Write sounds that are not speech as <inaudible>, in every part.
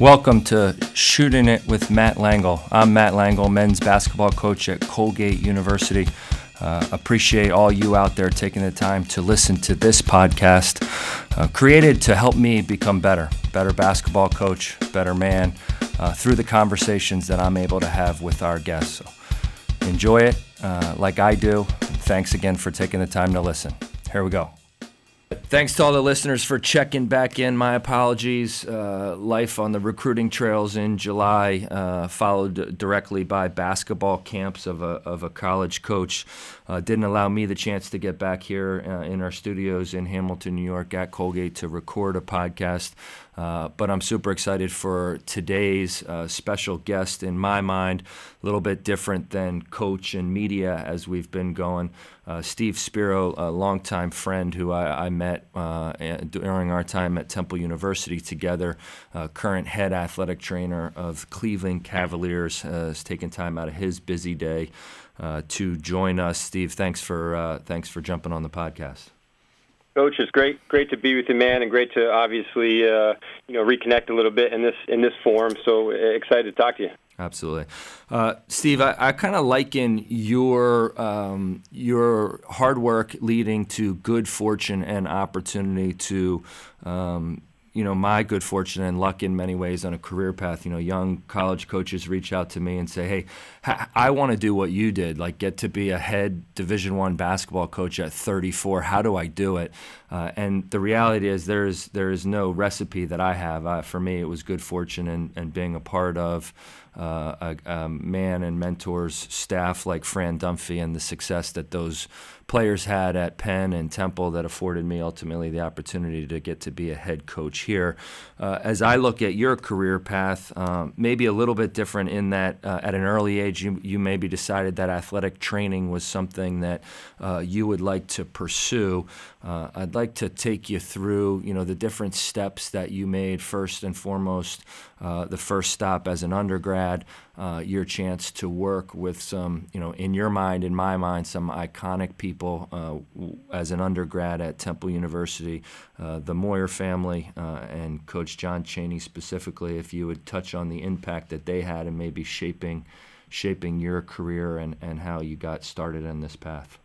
Welcome to Shooting It with Matt Langel. I'm Matt Langel, men's basketball coach at Colgate University. Uh, appreciate all you out there taking the time to listen to this podcast, uh, created to help me become better, better basketball coach, better man, uh, through the conversations that I'm able to have with our guests. So enjoy it uh, like I do. Thanks again for taking the time to listen. Here we go. Thanks to all the listeners for checking back in. My apologies. Uh, life on the recruiting trails in July, uh, followed directly by basketball camps of a, of a college coach, uh, didn't allow me the chance to get back here uh, in our studios in Hamilton, New York at Colgate to record a podcast. Uh, but I'm super excited for today's uh, special guest in my mind, a little bit different than coach and media as we've been going. Uh, Steve Spiro, a longtime friend who I, I met uh, during our time at Temple University together, uh, current head athletic trainer of Cleveland Cavaliers, has taken time out of his busy day to join us. Steve, thanks for thanks for jumping on the podcast. Coach, it's great, great to be with you, man, and great to obviously, uh, you know, reconnect a little bit in this in this forum. So excited to talk to you. Absolutely, uh, Steve. I, I kind of liken your um, your hard work leading to good fortune and opportunity to um, you know my good fortune and luck in many ways on a career path. You know young college coaches reach out to me and say hey i want to do what you did like get to be a head division one basketball coach at 34 how do i do it? Uh, and the reality is there is there is no recipe that i have. Uh, for me it was good fortune and, and being a part of uh, a, a, man and mentors staff like Fran Dunphy and the success that those players had at Penn and Temple that afforded me ultimately the opportunity to get to be a head coach here. Uh, as I look at your career path, um, maybe a little bit different in that uh, at an early age you, you maybe decided that athletic training was something that uh, you would like to pursue. Uh, I'd like to take you through, you know, the different steps that you made. First and foremost, uh, the first stop as an undergrad, uh, your chance to work with some, you know, in your mind, in my mind, some iconic people uh, as an undergrad at Temple University, uh, the Moyer family, and Coach John Chaney specifically. If you would touch on the impact that they had and maybe shaping, shaping your career and, and how you got started in this path.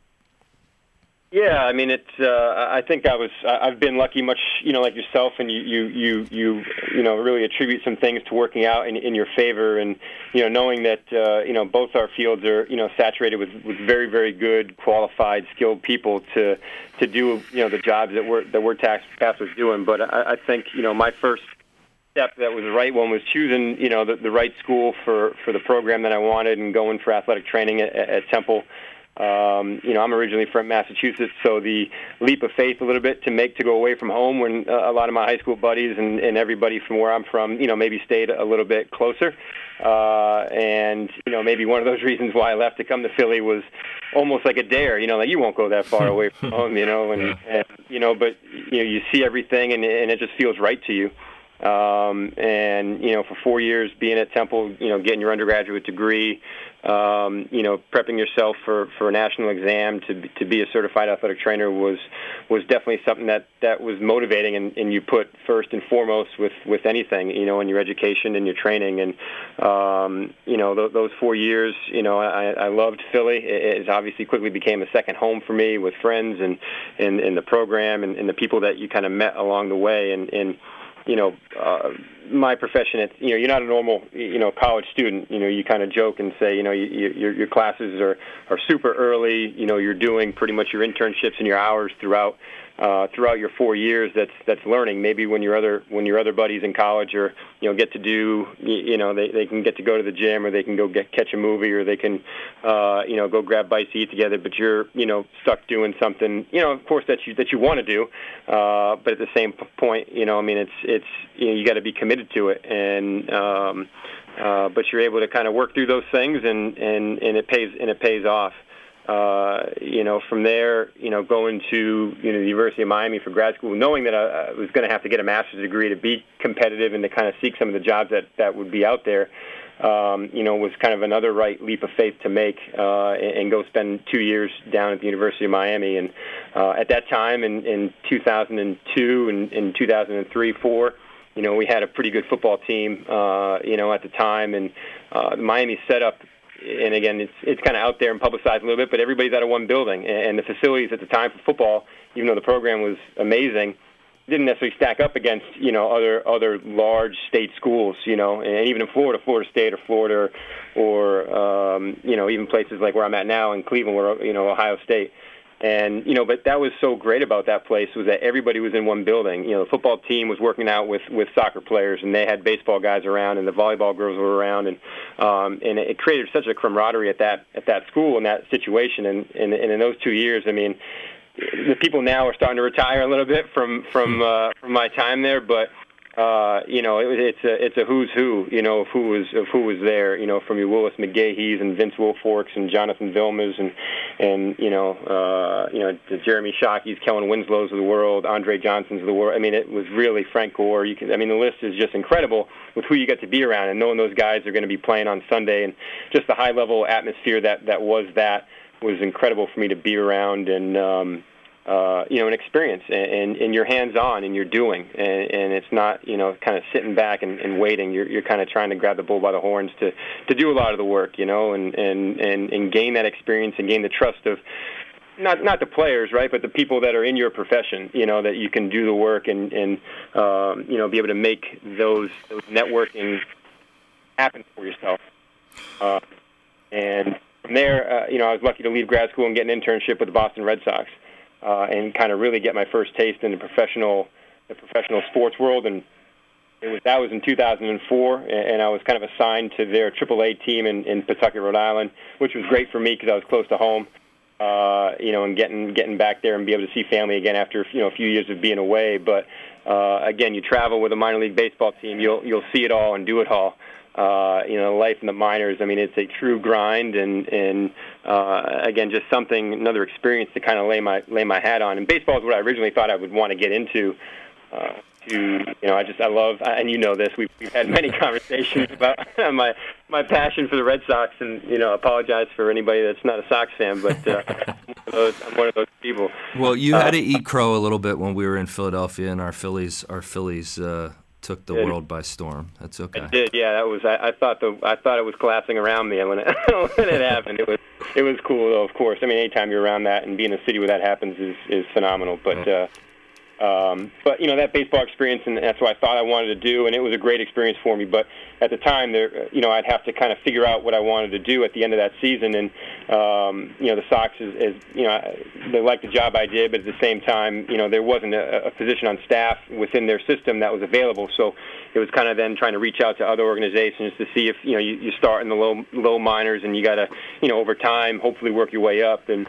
Yeah, I mean, it's. Uh, I think I was. I've been lucky, much you know, like yourself, and you, you, you, you, you know, really attribute some things to working out in, in your favor, and you know, knowing that uh, you know both our fields are you know saturated with, with very, very good, qualified, skilled people to to do you know the jobs that we're that we're tasked with doing. But I, I think you know my first step that was the right one was choosing you know the, the right school for for the program that I wanted and going for athletic training at, at Temple. Um, you know, I'm originally from Massachusetts, so the leap of faith a little bit to make to go away from home when uh, a lot of my high school buddies and, and everybody from where I'm from, you know, maybe stayed a little bit closer. Uh, and you know, maybe one of those <laughs> reasons why I left to come to Philly was almost like a dare. You know, like you won't go that far away from <laughs> home. You know, and, yeah. and you know, but you know, you see everything, and, and it just feels right to you. Um, and you know, for four years being at Temple, you know, getting your undergraduate degree, um, you know, prepping yourself for, for a national exam to to be a certified athletic trainer was was definitely something that, that was motivating, and, and you put first and foremost with, with anything, you know, in your education and your training, and um, you know, th- those four years, you know, I, I loved Philly. It, it obviously quickly became a second home for me with friends and and, and the program and, and the people that you kind of met along the way, and and you know, uh, my profession, it's, you know, you're not a normal, you know, college student. You know, you kind of joke and say, you know, you, you, your your classes are are super early. You know, you're doing pretty much your internships and your hours throughout uh, throughout your four years that's that's learning. Maybe when your other when your other buddies in college are you know get to do you know they they can get to go to the gym or they can go get catch a movie or they can uh, you know go grab bites to eat together. But you're you know stuck doing something you know of course that you that you want to do, uh, but at the same point you know I mean it's it's you know you got to be committed to it and. Um, uh, but you're able to kind of work through those things, and, and, and it pays and it pays off uh, you know, from there, you know, going to you know the University of Miami for grad school, knowing that I, I was going to have to get a master's degree to be competitive and to kind of seek some of the jobs that that would be out there, um, you know, was kind of another right leap of faith to make uh, and, and go spend two years down at the University of Miami. And uh, at that time, in, in 2002 and in 2003, four you know, we had a pretty good football team, uh, you know, at the time, and uh, Miami setup. And again, it's it's kind of out there and publicized a little bit, but everybody's out of one building, and the facilities at the time for football, even though the program was amazing, didn't necessarily stack up against you know other other large state schools, you know, and even in Florida, Florida State or Florida, or um, you know even places like where I'm at now in Cleveland, where you know Ohio State. And you know, but that was so great about that place was that everybody was in one building. You know, the football team was working out with with soccer players, and they had baseball guys around, and the volleyball girls were around, and um, and it created such a camaraderie at that at that school in that situation. And, and and in those two years, I mean, the people now are starting to retire a little bit from from uh, from my time there, but uh, you know, it, it's a it's a who's who, you know, of who was of who was there, you know, from your Willis McGahee's and Vince Wilforks and Jonathan Vilmas and and you know, uh, you know, the Jeremy Shockey's, Kellen Winslow's of the world, Andre Johnson's of the world. I mean, it was really Frank Gore. You can, I mean, the list is just incredible with who you got to be around and knowing those guys are going to be playing on Sunday and just the high level atmosphere that that was that was incredible for me to be around and. um uh, you know, an experience, and, and and you're hands on and you're doing, and, and it's not, you know, kind of sitting back and, and waiting. You're, you're kind of trying to grab the bull by the horns to, to do a lot of the work, you know, and, and, and, and gain that experience and gain the trust of not not the players, right, but the people that are in your profession. You know that you can do the work and and um, you know be able to make those those networking happen for yourself. Uh, and from there, uh, you know, I was lucky to leave grad school and get an internship with the Boston Red Sox and kind of really get my first taste in the professional the professional sports world. And it was that was in 2004, and I was kind of assigned to their AAA team in, in Pawtucket, Rhode Island, which was great for me because I was close to home. Uh, you know, and getting getting back there and be able to see family again after you know a few years of being away. But uh, again, you travel with a minor league baseball team, you'll you'll see it all and do it all uh, you know, life in the minors. I mean, it's a true grind, and and uh, again, just something, another experience to kind of lay my lay my hat on. And baseball is what I originally thought I would want to get into. Uh, to you know, I just I love, and you know this. We've, we've had many <laughs> conversations about <laughs> my my passion for the Red Sox, and you know, apologize for anybody that's not a Sox fan, but uh, I'm, one those, I'm, one of those people. Well, you had to uh, eat crow a little bit when we were in Philadelphia, and our Phillies, our Phillies uh, took the world by storm. That's okay. It did, yeah. That was. I, I thought the I thought it was collapsing around me when it <laughs> when it happened. It was it was cool though. Of course, I mean, anytime you're around that and being in a city where that happens is is phenomenal. But uh, um, but you know that baseball experience, and that's what I thought I wanted to do, and it was a great experience for me. But at the time, there, you know, I'd have to kind of figure out what I wanted to do at the end of that season. And um, you know, the Sox is, is, you know, they liked the job I did, but at the same time, you know, there wasn't a, a position on staff within their system that was available. So it was kind of then trying to reach out to other organizations to see if you know you, you start in the low low minors, and you got to, you know, over time, hopefully work your way up. And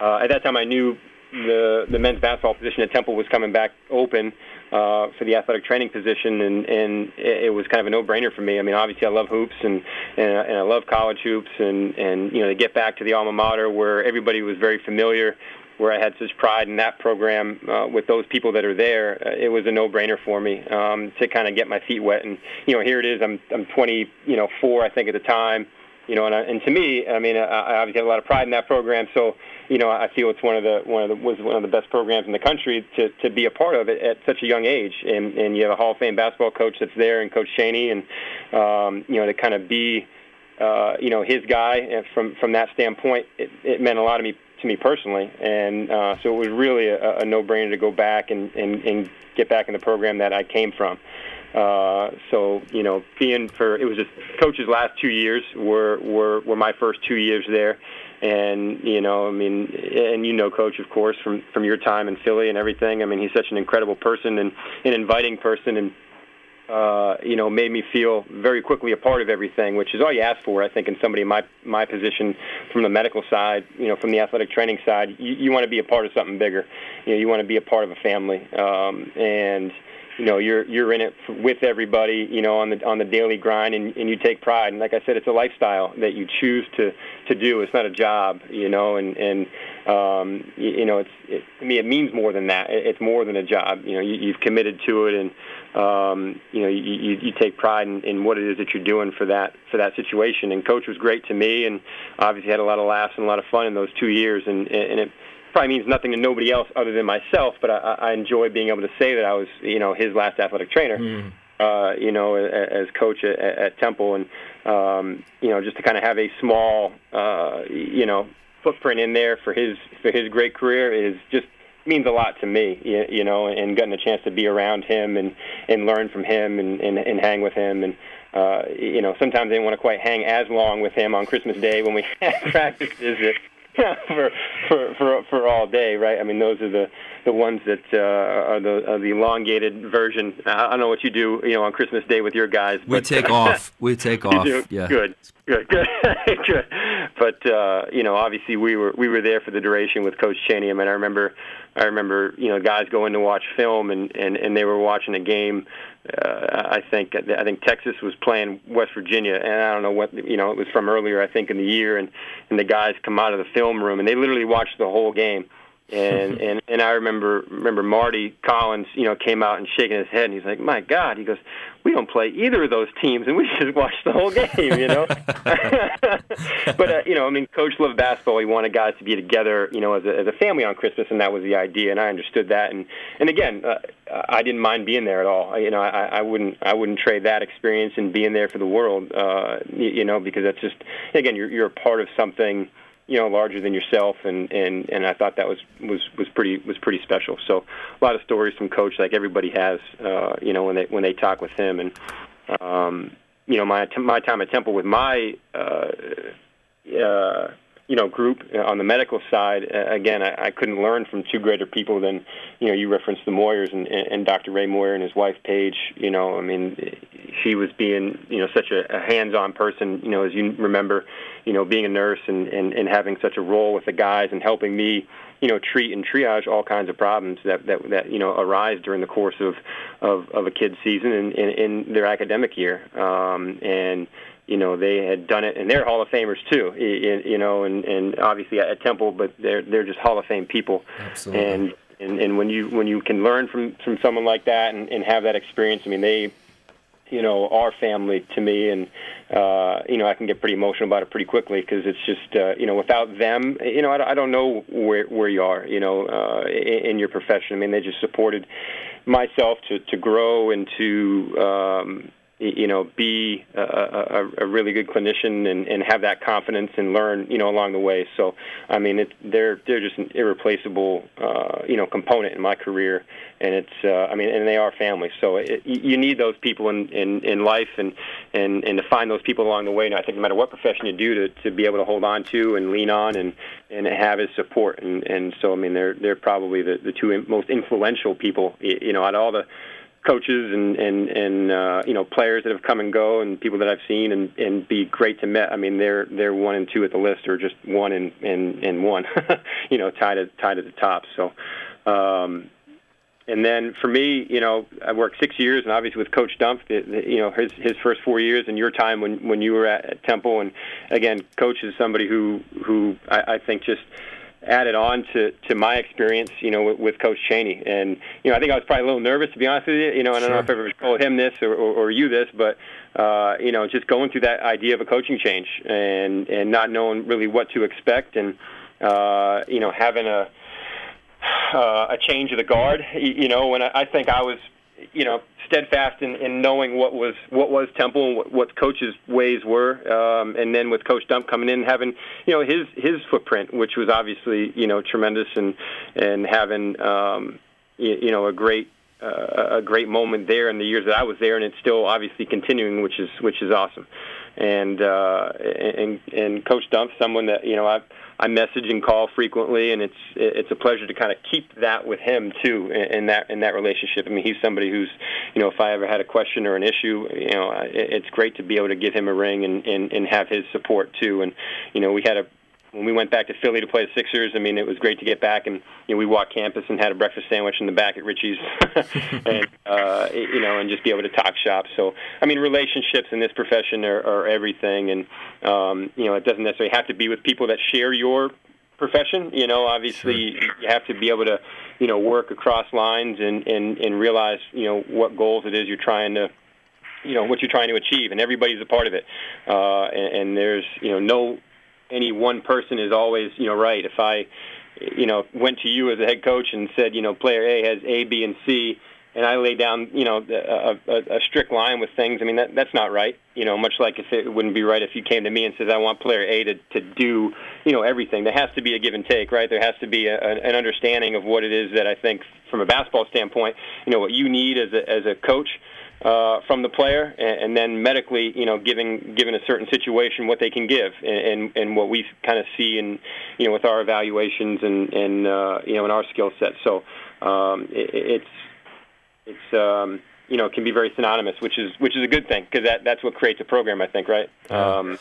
uh, at that time, I knew the the men's basketball position at Temple was coming back open uh, for the athletic training position, and and it was kind of a no-brainer for me. I mean, obviously, I love hoops and and, and I love college hoops, and and you know to get back to the alma mater where everybody was very familiar. Where I had such pride in that program uh, with those people that are there, uh, it was a no-brainer for me um, to kind of get my feet wet. And you know, here it is. I'm I'm 20, you know, four I think at the time you know, and, I, and to me, I mean, I, I obviously have a lot of pride in that program. So, you know, I feel it's one of the one of the was one of the best programs in the country to to be a part of it at such a young age. And and you have a Hall of Fame basketball coach that's there, and Coach Chaney, and um, you know, to kind of be, uh, you know, his guy. And from from that standpoint, it, it meant a lot to me to me personally. And uh, so it was really a, a no-brainer to go back and, and and get back in the program that I came from. Uh, so you know, being for it was just coach's last two years were were were my first two years there, and you know, I mean, and you know, coach, of course, from from your time in Philly and everything. I mean, he's such an incredible person and an inviting person, and uh, you know, made me feel very quickly a part of everything, which is all you ask for, I think, in somebody in my my position from the medical side, you know, from the athletic training side. You, you want to be a part of something bigger. You know, you want to be a part of a family, um, and you know you're you're in it with everybody you know on the on the daily grind and, and you take pride. And like I said it's a lifestyle that you choose to to do. It's not a job you know and and um, you, you know it's it, to me it means more than that. It's more than a job. You know you, you've committed to it and um, you know you, you, you take pride in, in what it is that you're doing for that for that situation. And coach was great to me and obviously had a lot of laughs and a lot of fun in those two years. And and it probably means nothing to nobody else other than myself. But I, I enjoy being able to say that I was, you know, his last athletic trainer. Mm. uh, you know, as coach at, at Temple, and um, you know, just to kind of have a small, uh, you know, footprint in there for his for his great career is just means a lot to me, you, you know, and getting a chance to be around him and and learn from him and and, and hang with him and uh, you know sometimes I didn't want to quite hang as long with him on Christmas Day when we <laughs> had practices <laughs> for for for for all day, right? I mean, those are the the ones that uh, are the are the elongated version. I don't know what you do, you know, on Christmas Day with your guys. We take off. We take <laughs> off. Yeah. Good. Good. Good. <laughs> good. But uh, you know, obviously, we were we were there for the duration with Coach Chaney. I mean, I remember, I remember, you know, guys going to watch film and and and they were watching a game uh, Uh, I think I think Texas was playing West Virginia, and I don't know what you know. It was from earlier, I think, in the year, and and the guys come out of the film room and they literally watched the whole game. And <laughs> and and I remember remember Mardy Collins, you know, came out and shaking his head, and he's like, "My God!" He goes, "We don't play either of those teams, and we <laughs> just watched the whole game," you know. <laughs> but uh, you know, I mean, Coach loved basketball. He wanted guys to be together, you know, as a as a family on Christmas, and that was the idea, and I understood that. And and again, uh, I didn't mind being there at all. I, you know, I, I wouldn't I wouldn't trade that experience and being there for the world, uh, you, you know, because that's just again, you're you're a part of something you know larger than yourself and and and I thought that was was was pretty was pretty special. So a lot of stories from coach like everybody has uh you know when they when they talk with him. And um you know my my time at Temple with my uh uh you know group on the medical side uh, again I, I couldn't learn from two greater people than you know you referenced the Moyers and, and Dr. Ray Moyer and his wife Paige you know. I mean she was being you know such a, a hands-on person you know as you remember you know being a nurse and, and and having such a role with the guys and helping me you know treat and triage all kinds of problems that that that you know arise during the course of of, of a kid's season and in, in their academic year um, and you know they had done it, and they're Hall of Famers too. You know, and and obviously at Temple, but they're they're just Hall of Fame people. Absolutely. And and and when you when you can learn from from someone like that and, and have that experience, I mean they you know our family to me and uh you know I can get pretty emotional about it pretty quickly because it's just uh you know without them you know I, I don't know where where you are you know uh in, in your profession. I mean they just supported myself to to grow and to um you know, be a, a, a really good clinician and, and have that confidence and learn, you know, along the way. So, I mean, it, they're they're just an irreplaceable, uh, you know, component in my career, and it's, uh, I mean, and they are family. So it, you need those people in, in, in life, and, and and to find those people along the way. And I think no matter what profession you do, to, to be able to hold on to and lean on and and have his support. And and so, I mean, they're they're probably the the two most influential people, you know, out of all the coaches and and and uh, you know players that have come and go and people that I've seen and and be great to met. I mean they're they're one and two at the list or just one and and and one, <laughs> you know tied at tied at the top. So. Um, and then for me, you know, I worked six years, and obviously with Coach Dunph, you know, his his first four years, and your time when when you were at, at Temple, and again, Coach is somebody who who I, I think just added on to to my experience, you know, with, with Coach Chaney. And you know, I think I was probably a little nervous to be honest with you. You know, I don't sure. know if I ever told him this or, or, or you this, but uh, you know, just going through that idea of a coaching change and and not knowing really what to expect, and uh, you know, having a uh, a change of the guard. You know, when I, I think I was, you know, steadfast in, in knowing what was what was Temple and what, what coach's ways were, um, and then with Coach Dunph coming in, having you know his his footprint, which was obviously you know tremendous, and and having um, you, you know a great uh, a great moment there in the years that I was there, and it's still obviously continuing, which is which is awesome. And uh, and and Coach Dunph, someone that you know I've I message and call frequently, and it's it's a pleasure to kind of keep that with him too in, that in that relationship. I mean, he's somebody who's, you know, if I ever had a question or an issue, you know, it's great to be able to give him a ring and and, and have his support too. And you know, we had a when we went back to Philly to play the Sixers, I mean, it was great to get back, and you know, we walked campus and had a breakfast sandwich in the back at Richie's, <laughs> and uh, you know, and just be able to talk shop. So, I mean, relationships in this profession are, are everything, and um, you know, it doesn't necessarily have to be with people that share your profession. You know, obviously, sure. you have to be able to, you know, work across lines and and and realize, you know, what goals it is you're trying to you know what you're trying to achieve, and everybody's a part of it. Uh, and, and there's you know no any one person is always you know right. If I you know went to you as a head coach and said you know player A has A, B, and C, and I lay down, you know, a, a, a strict line with things. I mean, that that's not right. You know, much like if it wouldn't be right if you came to me and says, "I want player A to to do, you know, everything." There has to be a give and take, right? There has to be a, an understanding of what it is that I think, from a basketball standpoint, you know, what you need as a as a coach uh, from the player, and, and then medically, you know, giving given a certain situation what they can give, and and, and what we kind of see in, you know, with our evaluations and and uh, you know in our skill set. So um, it, it's it's um, you know can be very synonymous, which is which is a good thing because that that's what creates a program, I think, right? Um,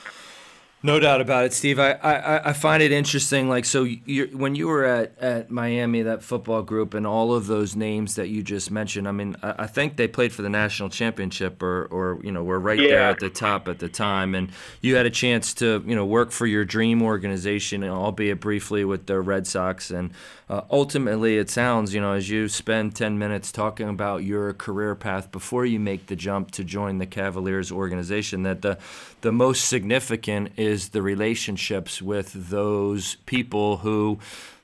no doubt about it, Steve. I, I, I find it interesting. Like, so you when you were at, at Miami, that football group, and all of those names that you just mentioned, I mean, I, I think they played for the national championship, or, or you know, were right yeah. there at the top at the time. And you had a chance to, you know, work for your dream organization, albeit briefly with the Red Sox. And uh, ultimately, it sounds, you know, as you spend 10 minutes talking about your career path before you make the jump to join the Cavaliers organization, that the the most significant is the relationships with those people who,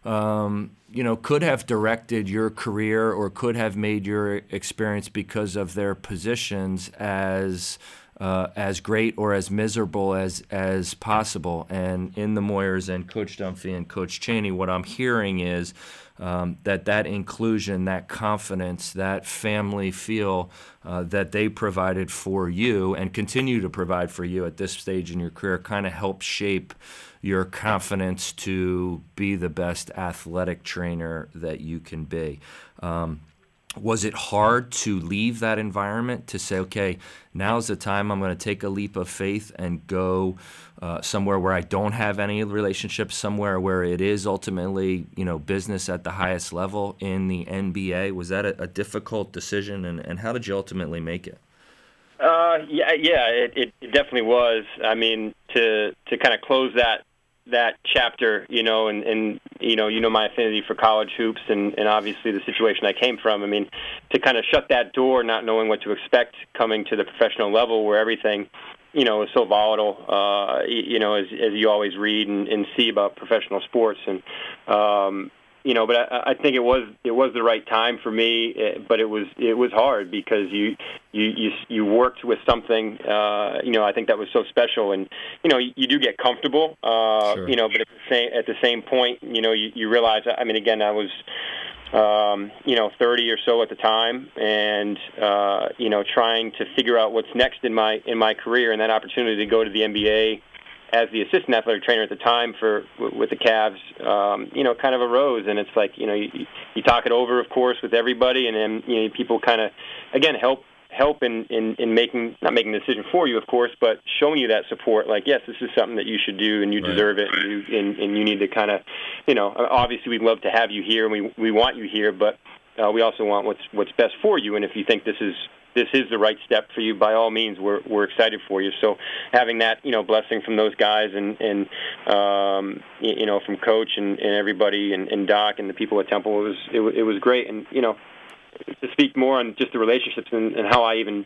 um, you know, could have directed your career or could have made your experience because of their positions as uh, as great or as miserable as as possible. And in the Moyers and Coach Dunphy and Coach Chaney, what I'm hearing is um, that that inclusion, that confidence, that family feel uh, that they provided for you and continue to provide for you at this stage in your career kind of helps shape your confidence to be the best athletic trainer that you can be. Um, was it hard to leave that environment to say, okay, now's the time I'm going to take a leap of faith and go uh, somewhere where I don't have any relationships, somewhere where it is ultimately, you know, business at the highest level in the NBA? Was that a, a difficult decision, and, and how did you ultimately make it? Uh, yeah, yeah, it, it definitely was. I mean, to to kind of close that that chapter, you know, and, and you know, you know my affinity for college hoops, and, and obviously the situation I came from. I mean, to kind of shut that door, not knowing what to expect coming to the professional level, where everything, you know, is so volatile. Uh, you know, as as you always read and, and see about professional sports, and um, you know, but I, I think it was it was the right time for me. Eh, but it was it was hard because you you you you worked with something. Uh, you know, I think that was so special, and you know, you, you do get comfortable. Uh, sure. You know, but at the same at the same point, you know, you, you realize. I mean, again, I was. Um, you know, 30 or so at the time, and uh, you know, trying to figure out what's next in my in my career, and that opportunity to go to the NBA as the assistant athletic trainer at the time for with the Cavs, um, you know, kind of arose, and it's like you know, you, you talk it over, of course, with everybody, and then you know, people kind of, again, help help in, in in making not making the decision for you, of course, but showing you that support. Like, yes, this is something that you should do, and you right. deserve it, and you and, and you need to kind of, you know, obviously we'd love to have you here, and we we want you here, but uh, we also want what's what's best for you, and if you think this is this is the right step for you, by all means, we're we're excited for you. So having that you know blessing from those guys and and um, you know from coach and, and everybody and, and Doc and the people at Temple it was it, it was great. And you know to speak more on just the relationships and, and how I even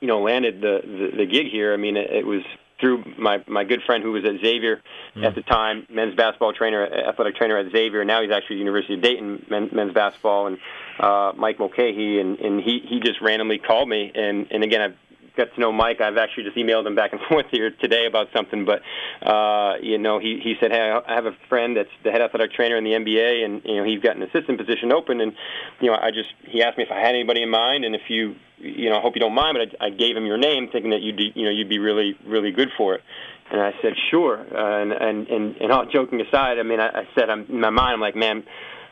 you know landed the, the the gig here. I mean it, it was through my my good friend who was at Xavier mm. at the time, men's basketball trainer, athletic trainer at Xavier. And now he's actually at the University of Dayton men, men's basketball, and uh, Mike Mulcahy, and and he he just randomly called me, and and again I've got to know Mike. I've actually just emailed him back and <laughs> forth here today about something, but uh, you know, he he said, "Hey, I have a friend that's the head athletic trainer in the NBA, and you know, he's got an assistant position open, and you know, I just he asked me if I had anybody in mind, and if you you know, I hope you don't mind, but I, I gave him your name, thinking that you'd be, you know, you'd be really really good for it." And I said, "Sure." Uh, and and and and all joking aside, I mean, I, I said, I'm in my mind, I'm like, man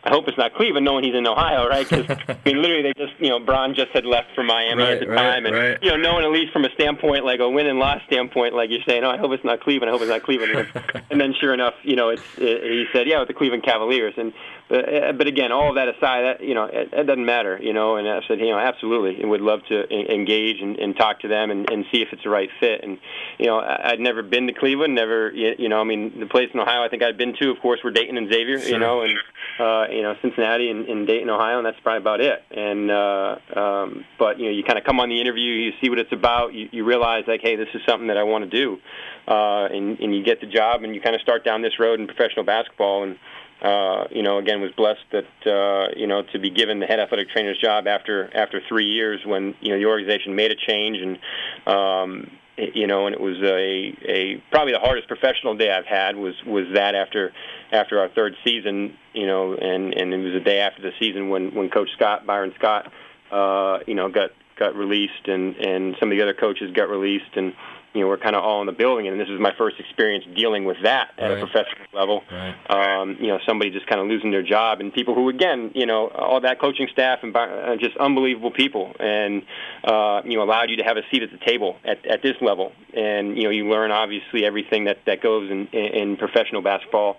I hope it's not Cleveland, knowing he's in Ohio, right? Because I mean, literally, they just you know, Bron just had left for Miami right, at the right, time, and right. you know, knowing at least from a standpoint like a win and loss standpoint, like you're saying, oh, I hope it's not Cleveland. I hope it's not Cleveland. <laughs> and then, sure enough, you know, it's it, he said, yeah, with the Cleveland Cavaliers, and but, but again, all of that aside, that you know, it, it doesn't matter, you know. And I said, you know, absolutely, and would love to engage and, and talk to them and, and see if it's the right fit. And you know, I'd never been to Cleveland, never, you know, I mean, the place in Ohio I think I'd been to, of course, were Dayton and Xavier, sure. you know, and uh, you know, Cincinnati and, and Dayton, Ohio, and that's probably about it. And uh, um, but you know, you kind of come on the interview, you see what it's about, you, you realize like, hey, this is something that I want to do, uh, and and you get the job, and you kind of start down this road in professional basketball and uh, you know, again, was blessed that uh, you know to be given the head athletic trainer's job after after three years when you know the organization made a change and. Um, you know, and it was a, a probably the hardest professional day I've had was was that after after our third season, you know, and and it was the day after the season when when Coach Scott Byron Scott, uh, you know, got got released and and some of the other coaches got released and you know, we're kind of all in the building, and this is my first experience dealing with that at right. a professional level. Right. Um, you know, somebody just kind of losing their job, and people who, again, you know, all that coaching staff and uh, just unbelievable people, and uh, you know, allowed you to have a seat at the table at, at this level, and you know, you learn obviously everything that that goes in in professional basketball.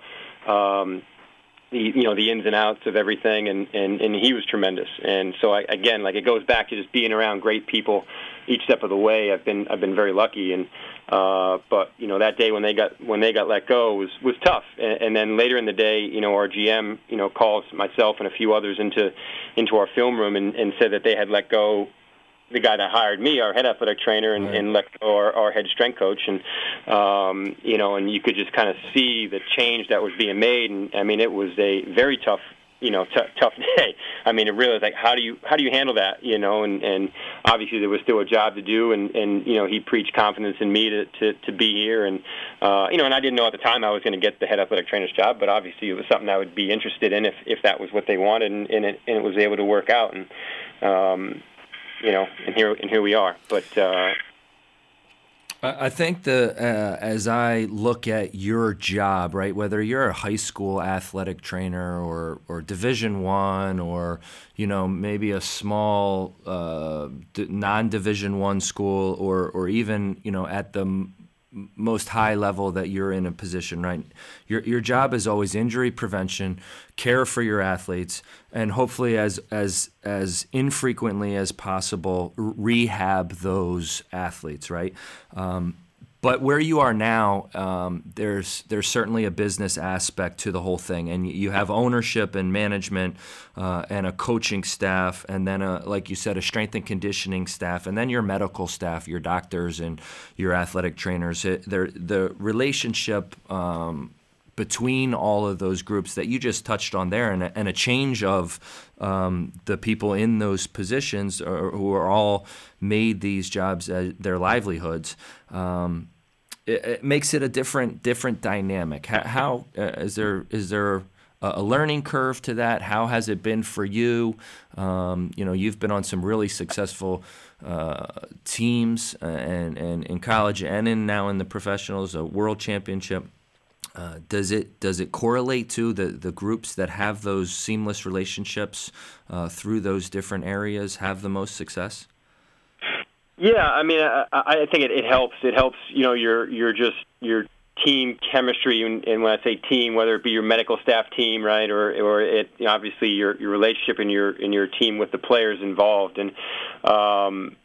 Um, the you know the ins and outs of everything and and and he was tremendous. And so I, again like it goes back to just being around great people each step of the way. I've been I've been very lucky. And uh but you know that day when they got when they got let go was was tough. And, and then later in the day you know our GM you know calls myself and a few others into into our film room and, and said that they had let go the guy that hired me, our head athletic trainer, and, right. and go our, our head strength coach, and um, you know, and you could just kind of see the change that was being made, and I mean, it was a very tough, you know, t- tough <laughs> day. I mean, it really was like, how do you how do you handle that, you know, and and obviously there was still a job to do, and and you know, he preached confidence in me to to, to be here, and uh, you know, and I didn't know at the time I was going to get the head athletic trainer's job, but obviously it was something I would be interested in if if that was what they wanted, and, and it and it was able to work out, and um, you know, and here and here we are. But uh, I think the uh, as I look at your job, right, whether you're a high school athletic trainer or or Division One or you know maybe a small uh, non-Division One school or or even you know at the most high level that you're in a position, right? Your your job is always injury prevention, care for your athletes, and hopefully as as as infrequently as possible rehab those athletes, right? Um, but where you are now, um, there's there's certainly a business aspect to the whole thing, and you have ownership and management, uh, and a coaching staff, and then a like you said, a strength and conditioning staff, and then your medical staff, your doctors and your athletic trainers. It, the relationship. Um, between all of those groups that you just touched on there, and a, and a change of um, the people in those positions or, who are all made these jobs as their livelihoods. Um, it, it, makes it a different different dynamic. How, how uh, is there is there a learning curve to that? How has it been for you? Um, you know, you've been on some really successful uh, teams uh, and, and in college and in now in the professionals, a world championship. Uh, does it does it correlate to the, the groups that have those seamless relationships uh, through those different areas have the most success? Yeah, I mean, I, I think it, it helps. It helps, you know, your your just your team chemistry, and, and when I say team, whether it be your medical staff team, right, or or it you know, obviously your your relationship in your in your team with the players involved, and um,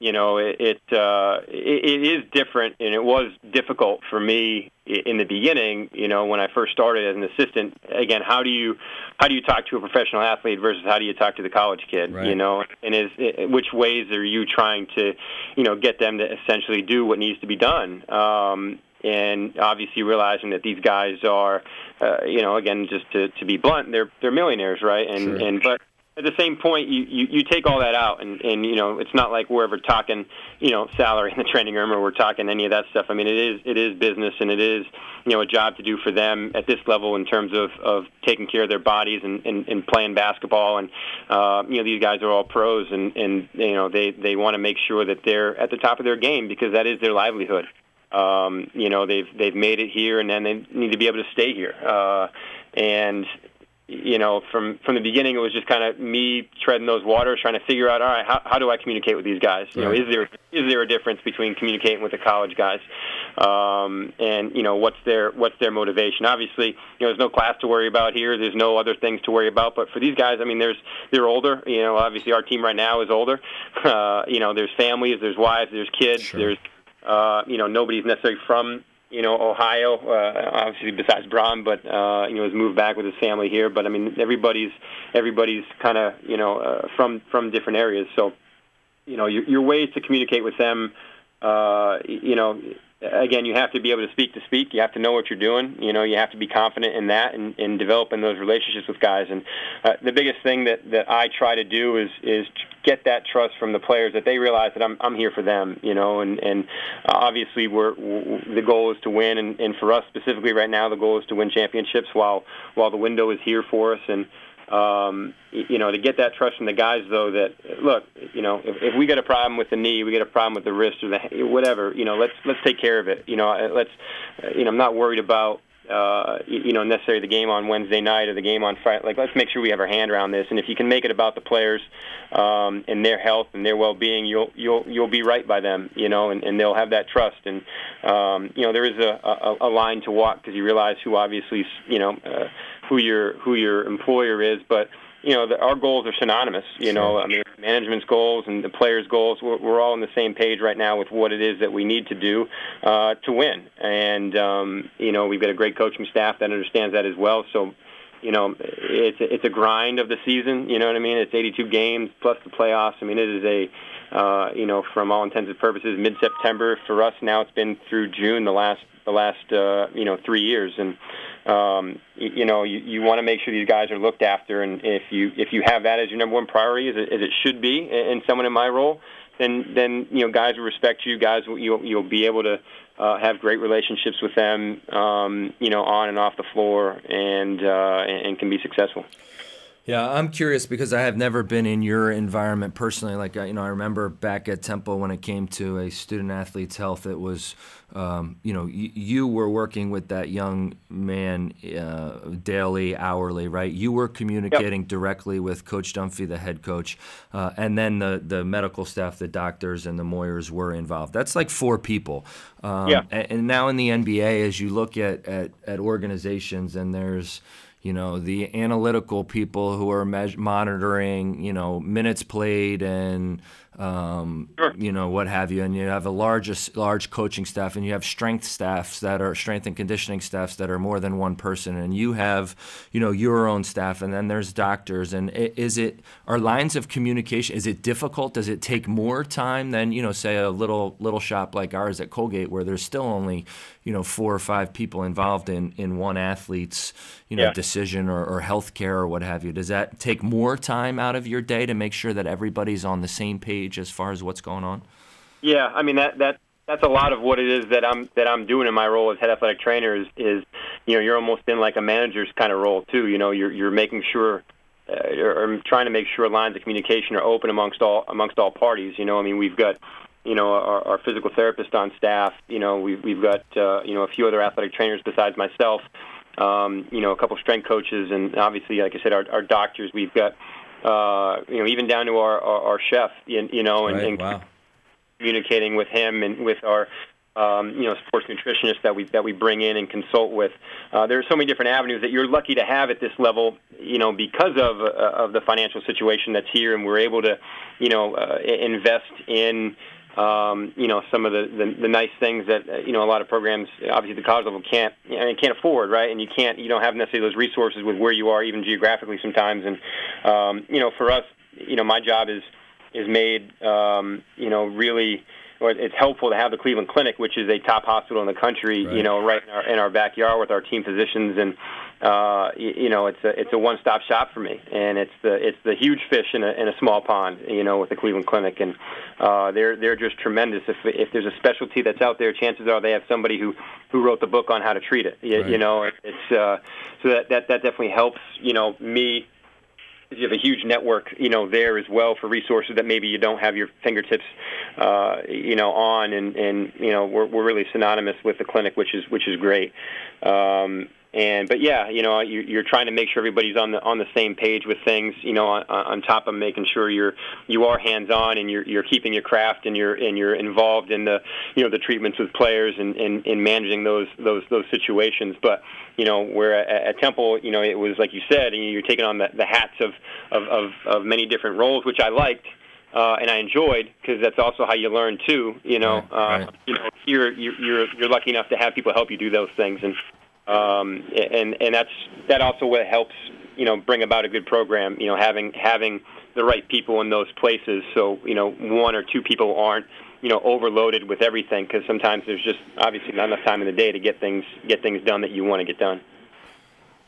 you know, it it, uh, it it is different, and it was difficult for me in the beginning. You know, when I first started as an assistant. Again, how do you how do you talk to a professional athlete versus how do you talk to the college kid? Right. You know, and is which ways are you trying to, you know, get them to essentially do what needs to be done? Um, and obviously realizing that these guys are, uh, you know, again, just to, to be blunt, they're they're millionaires, right? And sure. and but at the same point, you, you, you take all that out, and, and you know it's not like we're ever talking, you know, salary in the training room, or we're talking any of that stuff. I mean, it is it is business, and it is you know a job to do for them at this level in terms of of taking care of their bodies and and, and playing basketball. And uh, you know these guys are all pros, and and you know they they want to make sure that they're at the top of their game because that is their livelihood. Um, you know they've they've made it here, and then they need to be able to stay here. Uh, and you know, from from the beginning, it was just kind of me treading those waters, trying to figure out, all right, how, how do I communicate with these guys? You right. know, is there is there a difference between communicating with the college guys, um, and you know, what's their what's their motivation? Obviously, you know, there's no class to worry about here. There's no other things to worry about. But for these guys, I mean, there's they're older. You know, obviously our team right now is older. <laughs> Uh, you know, there's families, there's wives, there's kids, sure. there's uh, you know, nobody's necessarily from you know, Ohio, uh, obviously besides Bron, but uh, you know, has moved back with his family here. But I mean, everybody's everybody's kind of you know uh, from from different areas. So, you know, your, your ways to communicate with them, uh, you know, again, you have to be able to speak to speak. You have to know what you're doing. You know, you have to be confident in that and, and developing those relationships with guys. And uh, the biggest thing that, that I try to do is is get that trust from the players that they realize that I'm I'm here for them. You know, and and obviously we're, we're the goal is to win, and, and for us specifically right now, the goal is to win championships while while the window is here for us. And um, you know, to get that trust from the guys, though, that look, you know, if, if we get a problem with the knee, we get a problem with the wrist or the whatever, you know, let's let's take care of it. You know, let's, uh, you know, I'm not worried about uh, you know, necessarily the game on Wednesday night or the game on Friday. Like, let's make sure we have our hand around this. And if you can make it about the players um, and their health and their well-being, you'll you'll you'll be right by them, you know, and, and they'll have that trust. And um, you know, there is a, a, a line to walk because you realize who obviously, you know, uh, who your who your employer is, but you know, the, our goals are synonymous. You know, I mean, management's goals and the players' goals. We're, we're all on the same page right now with what it is that we need to do uh, to win. And um, you know, we've got a great coaching staff that understands that as well. So, you know, it's it's a grind of the season. You know what I mean? It's 82 games plus the playoffs. I mean, it is a uh, you know, from all intents and purposes, mid-September for us. Now it's been through June the last the last uh, you know three years, and um, you, you know you, you want to make sure these guys are looked after. And if you if you have that as your number one priority, as it, as it should be, and someone in my role, then then you know guys will respect you. Guys, will, you'll you'll be able to uh, have great relationships with them, um, you know, on and off the floor, and uh, and can be successful. Yeah, I'm curious because I have never been in your environment personally. Like, you know, I remember back at Temple when it came to a student athlete's health, it was, um, you know, y- you were working with that young man uh, daily, hourly, right? You were communicating yep. directly with Coach Dunphy, the head coach, uh, and then the the medical staff, the doctors, and the Moyers were involved. That's like four people. Um, yeah. And, and now in the NBA, as you look at, at, at organizations, and there's you know the analytical people who are me- monitoring you know minutes played and um, sure. you know what have you. And you have a large large coaching staff and you have strength staffs that are strength and conditioning staffs that are more than one person. And you have you know your own staff and then there's doctors. And is it are lines of communication is it difficult? Does it take more time than you know say a little little shop like ours at Colgate where there's still only you know four or five people involved in in one athlete's you know yeah. decision or, or health care or what have you does that take more time out of your day to make sure that everybody's on the same page as far as what's going on? Yeah, I mean that that that's a lot of what it is that I'm that I'm doing in my role as head athletic trainer is is you know you're almost in like a manager's kind of role too. You know you're you're making sure. Uh, or trying to make sure lines of communication are open amongst all amongst all parties. You know, I mean, we've got you know our, our physical therapist on staff. You know, we've we've got uh, you know a few other athletic trainers besides myself. Um, you know, a couple strength coaches, and obviously, like I said, our, our doctors. We've got uh, you know, even down to our our, our chef, you, you know, and, right. and wow. communicating with him and with our um, you know, sports nutritionists that we that we bring in and consult with. Uh, there are so many different avenues that you're lucky to have at this level, you know, because of uh, of the financial situation that's here, and we're able to, you know, uh, invest in um, you know some of the, the the nice things that uh, you know a lot of programs obviously the college level can't you know, can't afford right and you can't you don't have necessarily those resources with where you are even geographically sometimes and um, you know for us you know my job is is made um, you know really or it's helpful to have the Cleveland Clinic, which is a top hospital in the country, right. you know, right in our, in our backyard with our team physicians, and uh, you, you know, it's a it's a one-stop shop for me, and it's the it's the huge fish in a in a small pond, you know, with the Cleveland Clinic, and uh, they're they're just tremendous. If if there's a specialty that's out there, chances are they have somebody who who wrote the book on how to treat it. You, right. you know, it's uh, so that that that definitely helps. You know, me you have a huge network, you know, there as well for resources that maybe you don't have your fingertips, uh, you know, on, and and you know, we're we're really synonymous with the clinic, which is which is great. Um, and but yeah, you know, you, you're trying to make sure everybody's on the on the same page with things. You know, on, on top of making sure you're you are hands on and you're you're keeping your craft and you're and you're involved in the you know the treatments with players and and, and managing those those those situations. But you know, where at, at Temple, you know, it was like you said, and you're taking on the, the hats of, of of of many different roles, which I liked. Uh, and I enjoyed because that's also how you learn too. You know, right, uh, right. you know, you're you're you're lucky enough to have people help you do those things, and um, and and that's that also what helps you know bring about a good program. You know, having having the right people in those places. So you know, one or two people aren't you know overloaded with everything because sometimes there's just obviously not enough time in the day to get things get things done that you want to get done.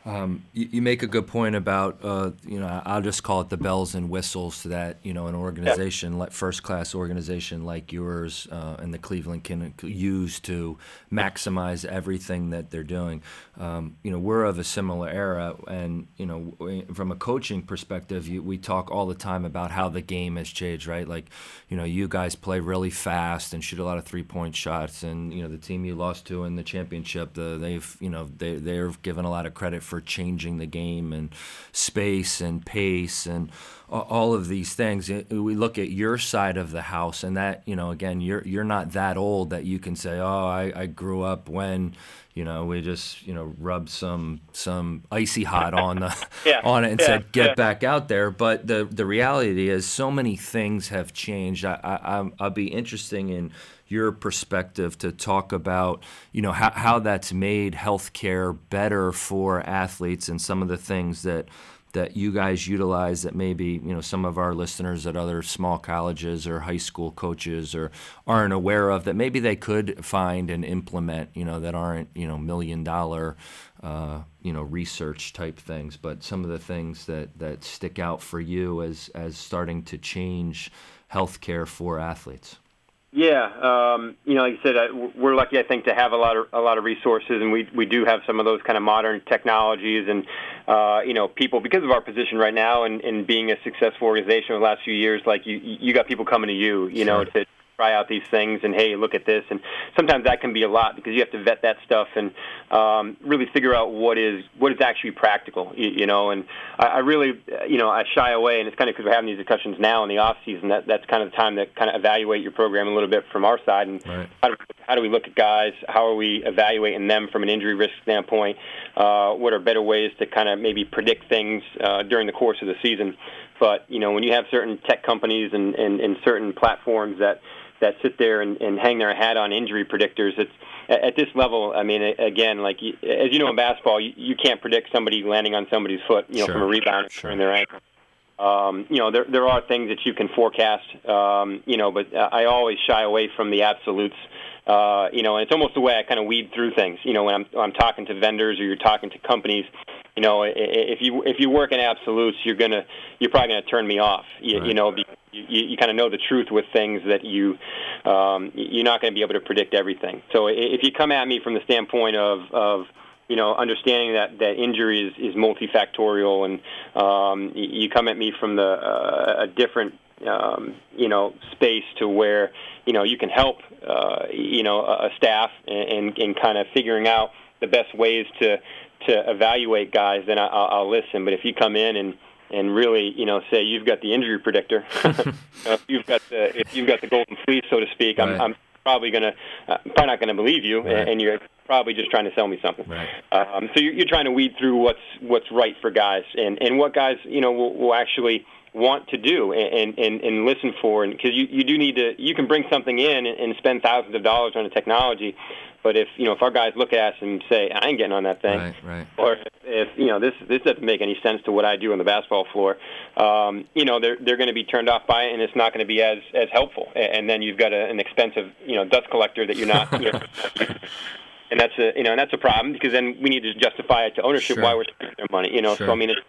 Um, you, you, make a good point about, uh, you know, I'll just call it the bells and whistles that, you know, an organization, like first class organization like yours uh, and the Cleveland can use to maximize everything that they're doing. Um, you know, we're of a similar era. And, you know, from a coaching perspective, you, we talk all the time about how the game has changed, right? Like, you know, you guys play really fast and shoot a lot of three point shots. And, you know, the team you lost to in the championship, the, they've, you know, they, they're given a lot of credit for changing the game and space and pace and all of these things. We look at your side of the house, and that you know, again, you're you're not that old that you can say, "Oh, I, I grew up when." You know, we just you know rubbed some some icy hot on the <laughs> yeah, <laughs> on it and yeah, said, "Get yeah. back out there." But the the reality is, so many things have changed. I, I I'll be interesting in your perspective to talk about you know how, how that's made healthcare better for athletes and some of the things that that you guys utilize that maybe you know some of our listeners at other small colleges or high school coaches or aren't aware of that maybe they could find and implement you know that aren't you know million dollar uh, you know research type things. But some of the things that that stick out for you as as starting to change healthcare for athletes yeah, um, you know, like I said, I, we're lucky, I think, to have a lot of a lot of resources, and we we do have some of those kind of modern technologies, and uh, you know, people because of our position right now, and, and being a successful organization over the last few years, like you you got people coming to you, you know, to try out these things and hey, look at this. And sometimes that can be a lot because you have to vet that stuff and um, really figure out what is what is actually practical. You, you know, and I, I really, you know, I shy away, and it's kind of because we're having these discussions now in the off season. That that's kind of the time to kind of evaluate your program a little bit from our side and right. how, do, how do we look at guys? How are we evaluating them from an injury risk standpoint? Uh, what are better ways to kind of maybe predict things uh, during the course of the season? But you know, when you have certain tech companies and, and, and certain platforms that that sit there and, and hang their hat on injury predictors. It's at this level. I mean, again, like as you know in basketball, you, you can't predict somebody landing on somebody's foot, you know, sure. from a rebound sure. in their ankle. Um, you know, there there are things that you can forecast, um, you know, but I always shy away from the absolutes. Uh, you know, and it's almost the way I kind of weed through things. You know, when I'm I'm talking to vendors or you're talking to companies, you know, if you if you work in absolutes, you're gonna you're probably gonna turn me off. You, right. you know, because you, you kind of know the truth with things that you um, you're not going to be able to predict everything. So if you come at me from the standpoint of of you know understanding that that injury is, is multifactorial, and um, you come at me from the uh, a different um, you know space to where you know you can help uh, you know a staff and, and kind of figuring out the best ways to to evaluate guys, then I, I'll, I'll listen. But if you come in and and really, you know, say you've got the injury predictor, if <laughs> you've got the if you've got the golden fleece, so to speak, right. I'm, I'm probably gonna uh, probably not gonna believe you, right. and you're probably just trying to sell me something. Right. Um, so you're, you're trying to weed through what's what's right for guys, and and what guys you know will, will actually want to do and and, and listen for and because you, you do need to you can bring something in and, and spend thousands of dollars on the technology but if you know if our guys look at us and say I ain't getting on that thing, right, right. or if, if you know this this doesn't make any sense to what I do on the basketball floor, um, you know they're they're going to be turned off by it, and it's not going to be as as helpful. And then you've got a, an expensive you know dust collector that you're not. <laughs> You know, and that's a you know and that's a problem because then we need to justify it to ownership sure. why we're spending their money. You know, sure. so I mean it's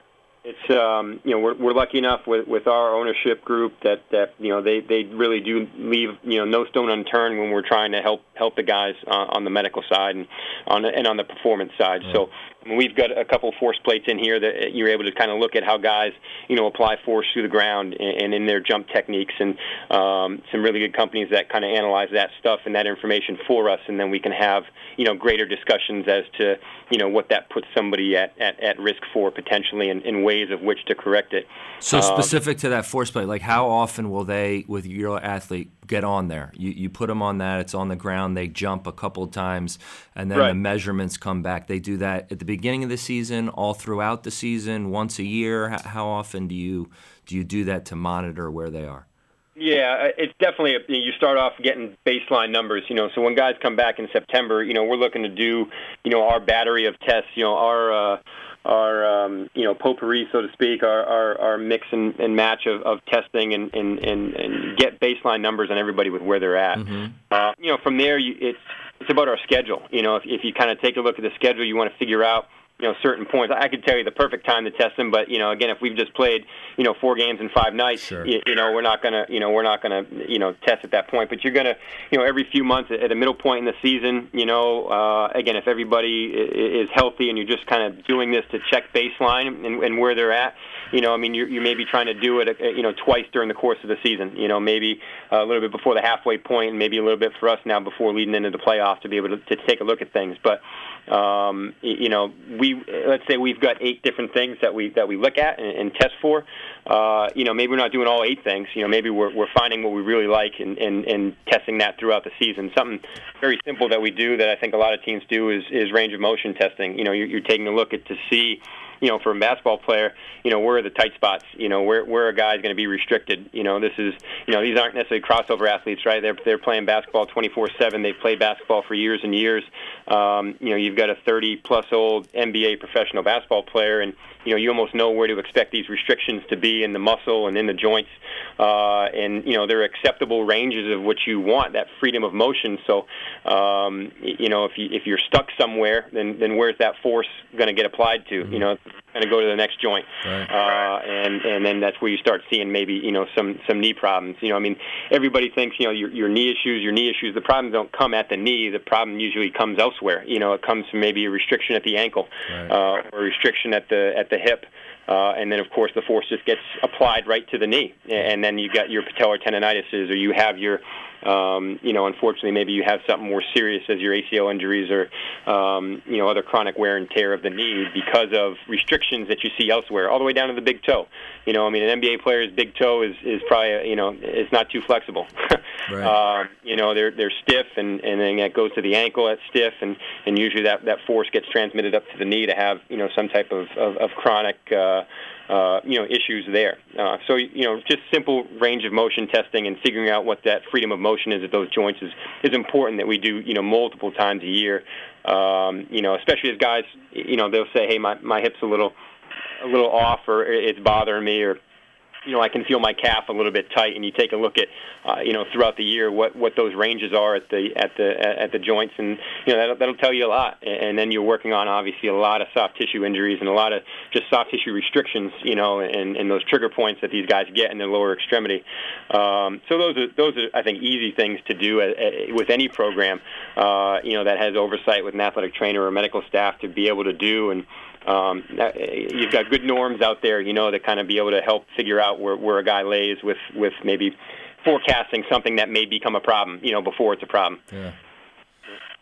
it's um, you know we're we're lucky enough with with our ownership group that that you know they they really do leave you know no stone unturned when we're trying to help help the guys uh, on the medical side and on the, and on the performance side. So We've got a couple of force plates in here that you're able to kind of look at how guys, you know, apply force through the ground and, in their jump techniques, and um, some really good companies that kind of analyze that stuff and that information for us, and then we can have, you know, greater discussions as to, you know, what that puts somebody at, at, at risk for potentially, and, and ways of which to correct it. So um, specific to that force plate, like how often will they, with your athlete, get on there? You you put them on that, it's on the ground, they jump a couple of times, and then right. the measurements come back. They do that at the beginning of the season, all throughout the season, once a year? How often do you do you do that to monitor where they are? Yeah, uh, it's definitely a, you start off getting baseline numbers. You know, so when guys come back in September, you know, we're looking to do, you know, our battery of tests. You know, our uh, our um, you know potpourri, so to speak, our our, our mix and, and match of, of testing and, and, and, and get baseline numbers on everybody with where they're at. Mm-hmm. Uh, you know, from there, you, it's it's about our schedule. You know, if, if you kind of take a look at the schedule, you want to figure out you know certain points. I could tell you the perfect time to test them, but you know, again, if we've just played you know four games in five nights, sure. you, you, know, we're not gonna you know we're not gonna you know test at that point. But you're gonna you know every few months at a middle point in the season, you know, uh, again, if everybody is healthy and you're just kind of doing this to check baseline and, and where they're at, you know, I mean, you you may be trying to do it, uh, you know, twice during the course of the season. You know, maybe a little bit before the halfway point, and maybe a little bit for us now before leading into the playoffs to be able to, to take a look at things. But um, you know, we let's say we've got eight different things that we that we look at and, and test for. Uh, you know, maybe we're not doing all eight things. You know, maybe we're we're finding what we really like and, and, and testing that throughout the season. Something very simple that we do that I think a lot of teams do is is range of motion testing. You know, you're, you're taking a look at to see you know, for a basketball player, you know, where are the tight spots? You know, where where a guy's going to be restricted? You know, this is, you know, these aren't necessarily crossover athletes, right? They're they're playing basketball 24/7. They've played basketball for years and years. Um, you know, you've got a 30 plus old NBA professional basketball player, and you know, you almost know where to expect these restrictions to be in the muscle and in the joints, uh, and you know, they're acceptable ranges of what you want, that freedom of motion. So, um, you know, if you if you're stuck somewhere, then then where's that force going to get applied to? Mm-hmm. You know, going to go to the next joint, right. uh, and and then that's where you start seeing maybe you know some some knee problems. You know, I mean, everybody thinks you know your your knee issues, your knee issues. The problems don't come at the knee. The problem usually comes elsewhere. You know, it comes from maybe a restriction at the ankle, right. uh, or a restriction at the at the hip. Uh, and then, of course, the force just gets applied right to the knee, and then you got your patellar tendonitis, or you have your um, you know, unfortunately, maybe you have something more serious as your ACL injuries or, um, you know, other chronic wear and tear of the knee because of restrictions that you see elsewhere, all the way down to the big toe. You know, I mean, an NBA player's big toe is is probably, you know, it's not too flexible. <laughs> right. um, you know, they're they're stiff, and and then that goes to the ankle, that's stiff, and and usually that that force gets transmitted up to the knee to have, you know, some type of of, of chronic. Uh, uh, you know issues there. Uh, so you know, just simple range of motion testing and figuring out what that freedom of motion is at those joints is is important that we do you know multiple times a year. Um, you know, especially as guys, you know, they'll say, hey, my my hip's a little a little off, or it's bothering me, or you know, I can feel my calf a little bit tight, and you take a look at, uh, you know, throughout the year what what those ranges are at the at the at the joints, and you know that'll, that'll tell you a lot. And then you're working on obviously a lot of soft tissue injuries and a lot of just soft tissue restrictions, you know, and, and those trigger points that these guys get in their lower extremity. Um, so those are those are I think easy things to do a, a, with any program, uh, you know, that has oversight with an athletic trainer or medical staff to be able to do and um, you've got good norms out there, you know, to kind of be able to help figure out where, where a guy lays with, with maybe forecasting something that may become a problem, you know, before it's a problem. Yeah.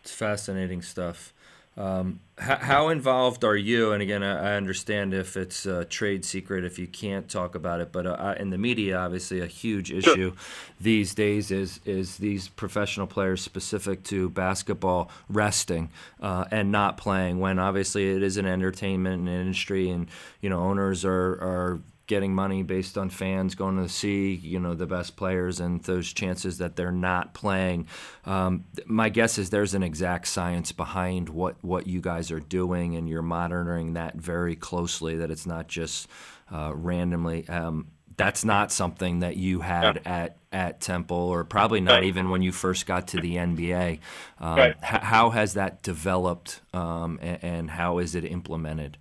It's fascinating stuff. Um, how, how, involved are you? And again, I, I, understand if it's a trade secret, if you can't talk about it, but uh, in the media, obviously, a huge issue sure. these days is is these professional players specific to basketball resting uh, and not playing. When obviously it is an entertainment industry, and you know owners are are getting money based on fans going to see you know the best players and those chances that they're not playing. Um, my guess is there's an exact science behind what what you guys are doing, and you're monitoring that very closely. That it's not just uh, randomly. Um, that's not something that you had yeah. at at Temple, or probably not right. even when you first got to the NBA. Um, right. h- how has that developed, um, and, and how is it implemented?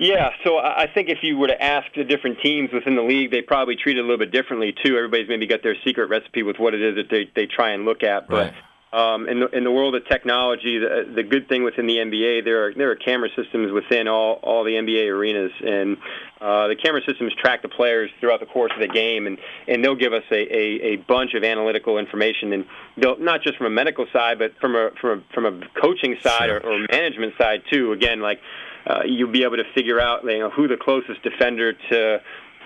Yeah, so I think if you were to ask the different teams within the league, they probably treat it a little bit differently too. Everybody's maybe got their secret recipe with what it is that they they try and look at, but. Right. Um, in, the, in the world of technology, the, the good thing within the NBA, there are there are camera systems within all all the NBA arenas, and uh, the camera systems track the players throughout the course of the game, and and they'll give us a, a, a bunch of analytical information, and they'll not just from a medical side, but from a from a from a coaching side sure. or, or management side too. Again, like uh, you'll be able to figure out you know, who the closest defender to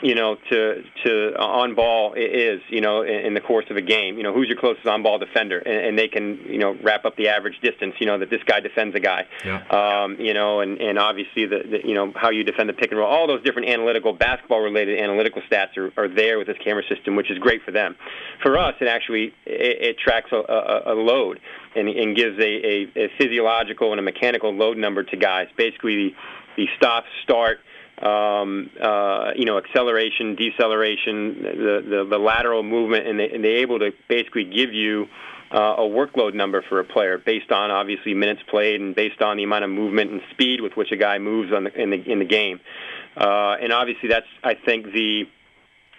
you know, to to on ball is, you know, in, in the course of a game. You know, who's your closest on ball defender, and, and they can, you know, wrap up the average distance. You know that this guy defends a guy. Yeah. Um, you know, and and obviously the, the you know how you defend the pick and roll. All those different analytical basketball related analytical stats are, are there with this camera system, which is great for them. For us, it actually it, it tracks a, a, a load and, and gives a, a, a physiological and a mechanical load number to guys. Basically, the stop, start, um, uh, you know, acceleration, deceleration, the, the, the lateral movement, and, they, and they're able to basically give you uh, a workload number for a player based on obviously minutes played and based on the amount of movement and speed with which a guy moves on the, in the in the game. Uh, and obviously, that's I think the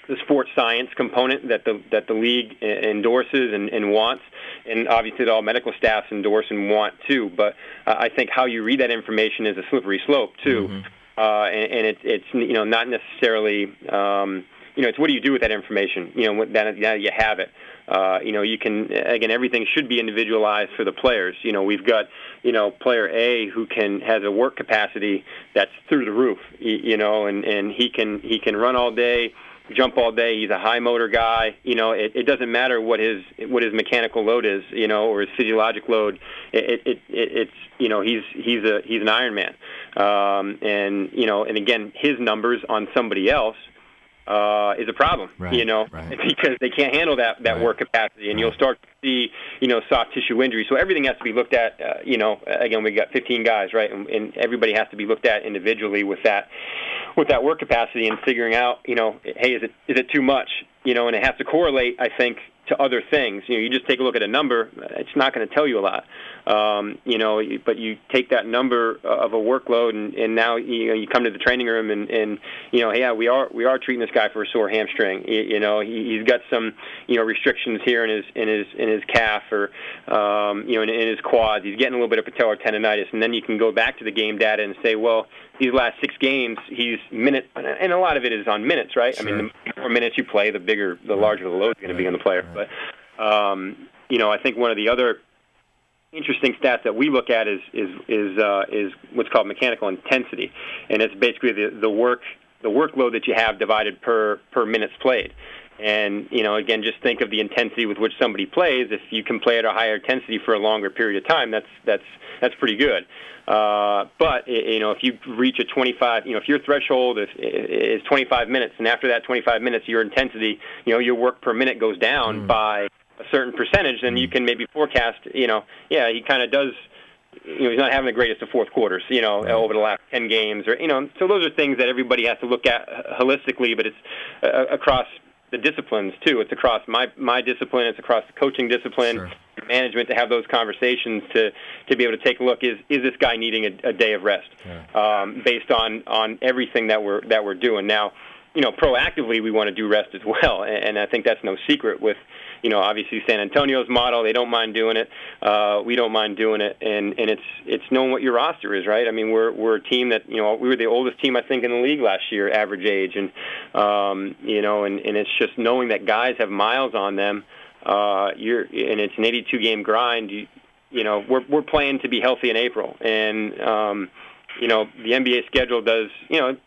the sports science component that the that the league endorses and, and wants, and obviously all medical staffs endorse and want too. But uh, I think how you read that information is a slippery slope too, mm-hmm. Uh, and, and it's it's you know not necessarily um, you know it's what do you do with that information? You know that now you have it. Uh, you know, you can again everything should be individualized for the players. You know, we've got you know player A who can has a work capacity that's through the roof. You know, and and he can he can run all day jump all day. He's a high motor guy. You know, it, it doesn't matter what his what his mechanical load is. You know, or his physiologic load. It, it, it it's you know he's he's a he's an Iron Man. Um, and you know, and again, his numbers on somebody else uh, is a problem, right, you know, right. <laughs> because they can't handle that that right. work capacity, and you'll start to see, you know, soft tissue injury. So everything has to be looked at. Uh, you know, again, we've got 15 guys, right, and, and everybody has to be looked at individually with that with that work capacity and figuring out, you know, hey, is it is it too much? You know, and it has to correlate, I think, to other things. You know, you just take a look at a number; it's not going to tell you a lot. Um, you know, but you take that number of a workload, and, and now you know you come to the training room, and, and you know, yeah, we are we are treating this guy for a sore hamstring. You, you know, he, he's got some you know restrictions here in his in his in his calf or um, you know in, in his quads. He's getting a little bit of patellar tendonitis, and then you can go back to the game data and say, well, these last six games, he's minute, and a lot of it is on minutes, right? Sure. I mean, the more minutes you play, the bigger, the larger the load is going to be on the player. But um, you know, I think one of the other interesting stats that we look at is is is uh, is what's called mechanical intensity, and it's basically the the work the workload that you have divided per per minutes played. And you know, again, just think of the intensity with which somebody plays. If you can play at a higher intensity for a longer period of time, that's that's that's pretty good. Uh, but you know, if you reach a 25, you know, if your threshold is, is 25 minutes, and after that 25 minutes, your intensity, you know, your work per minute goes down Mm. by a certain percentage, then you can maybe forecast, you know, yeah, he kind of does. You know, he's not having the greatest of fourth quarters, you know, Right. over the last 10 games, or you know, so those are things that everybody has to look at uh, holistically, but it's uh, across the disciplines too. It's across my my discipline, it's across the coaching discipline, Sure. management to have those conversations to to be able to take a look. Is is this guy needing a, a day of rest um, based on on everything that we're that we're doing now? You know, proactively we want to do rest as well, and, I think that's no secret with you know, obviously San Antonio's model. They don't mind doing it. Uh, we don't mind doing it, and and it's it's knowing what your roster is, right? I mean, we're we're a team that you know we were the oldest team I think in the league last year, average age, and um, you know, and and it's just knowing that guys have miles on them. Uh, you're and it's an 82 game grind. You, you know, we're we're playing to be healthy in April, and um, you know the NBA schedule does you know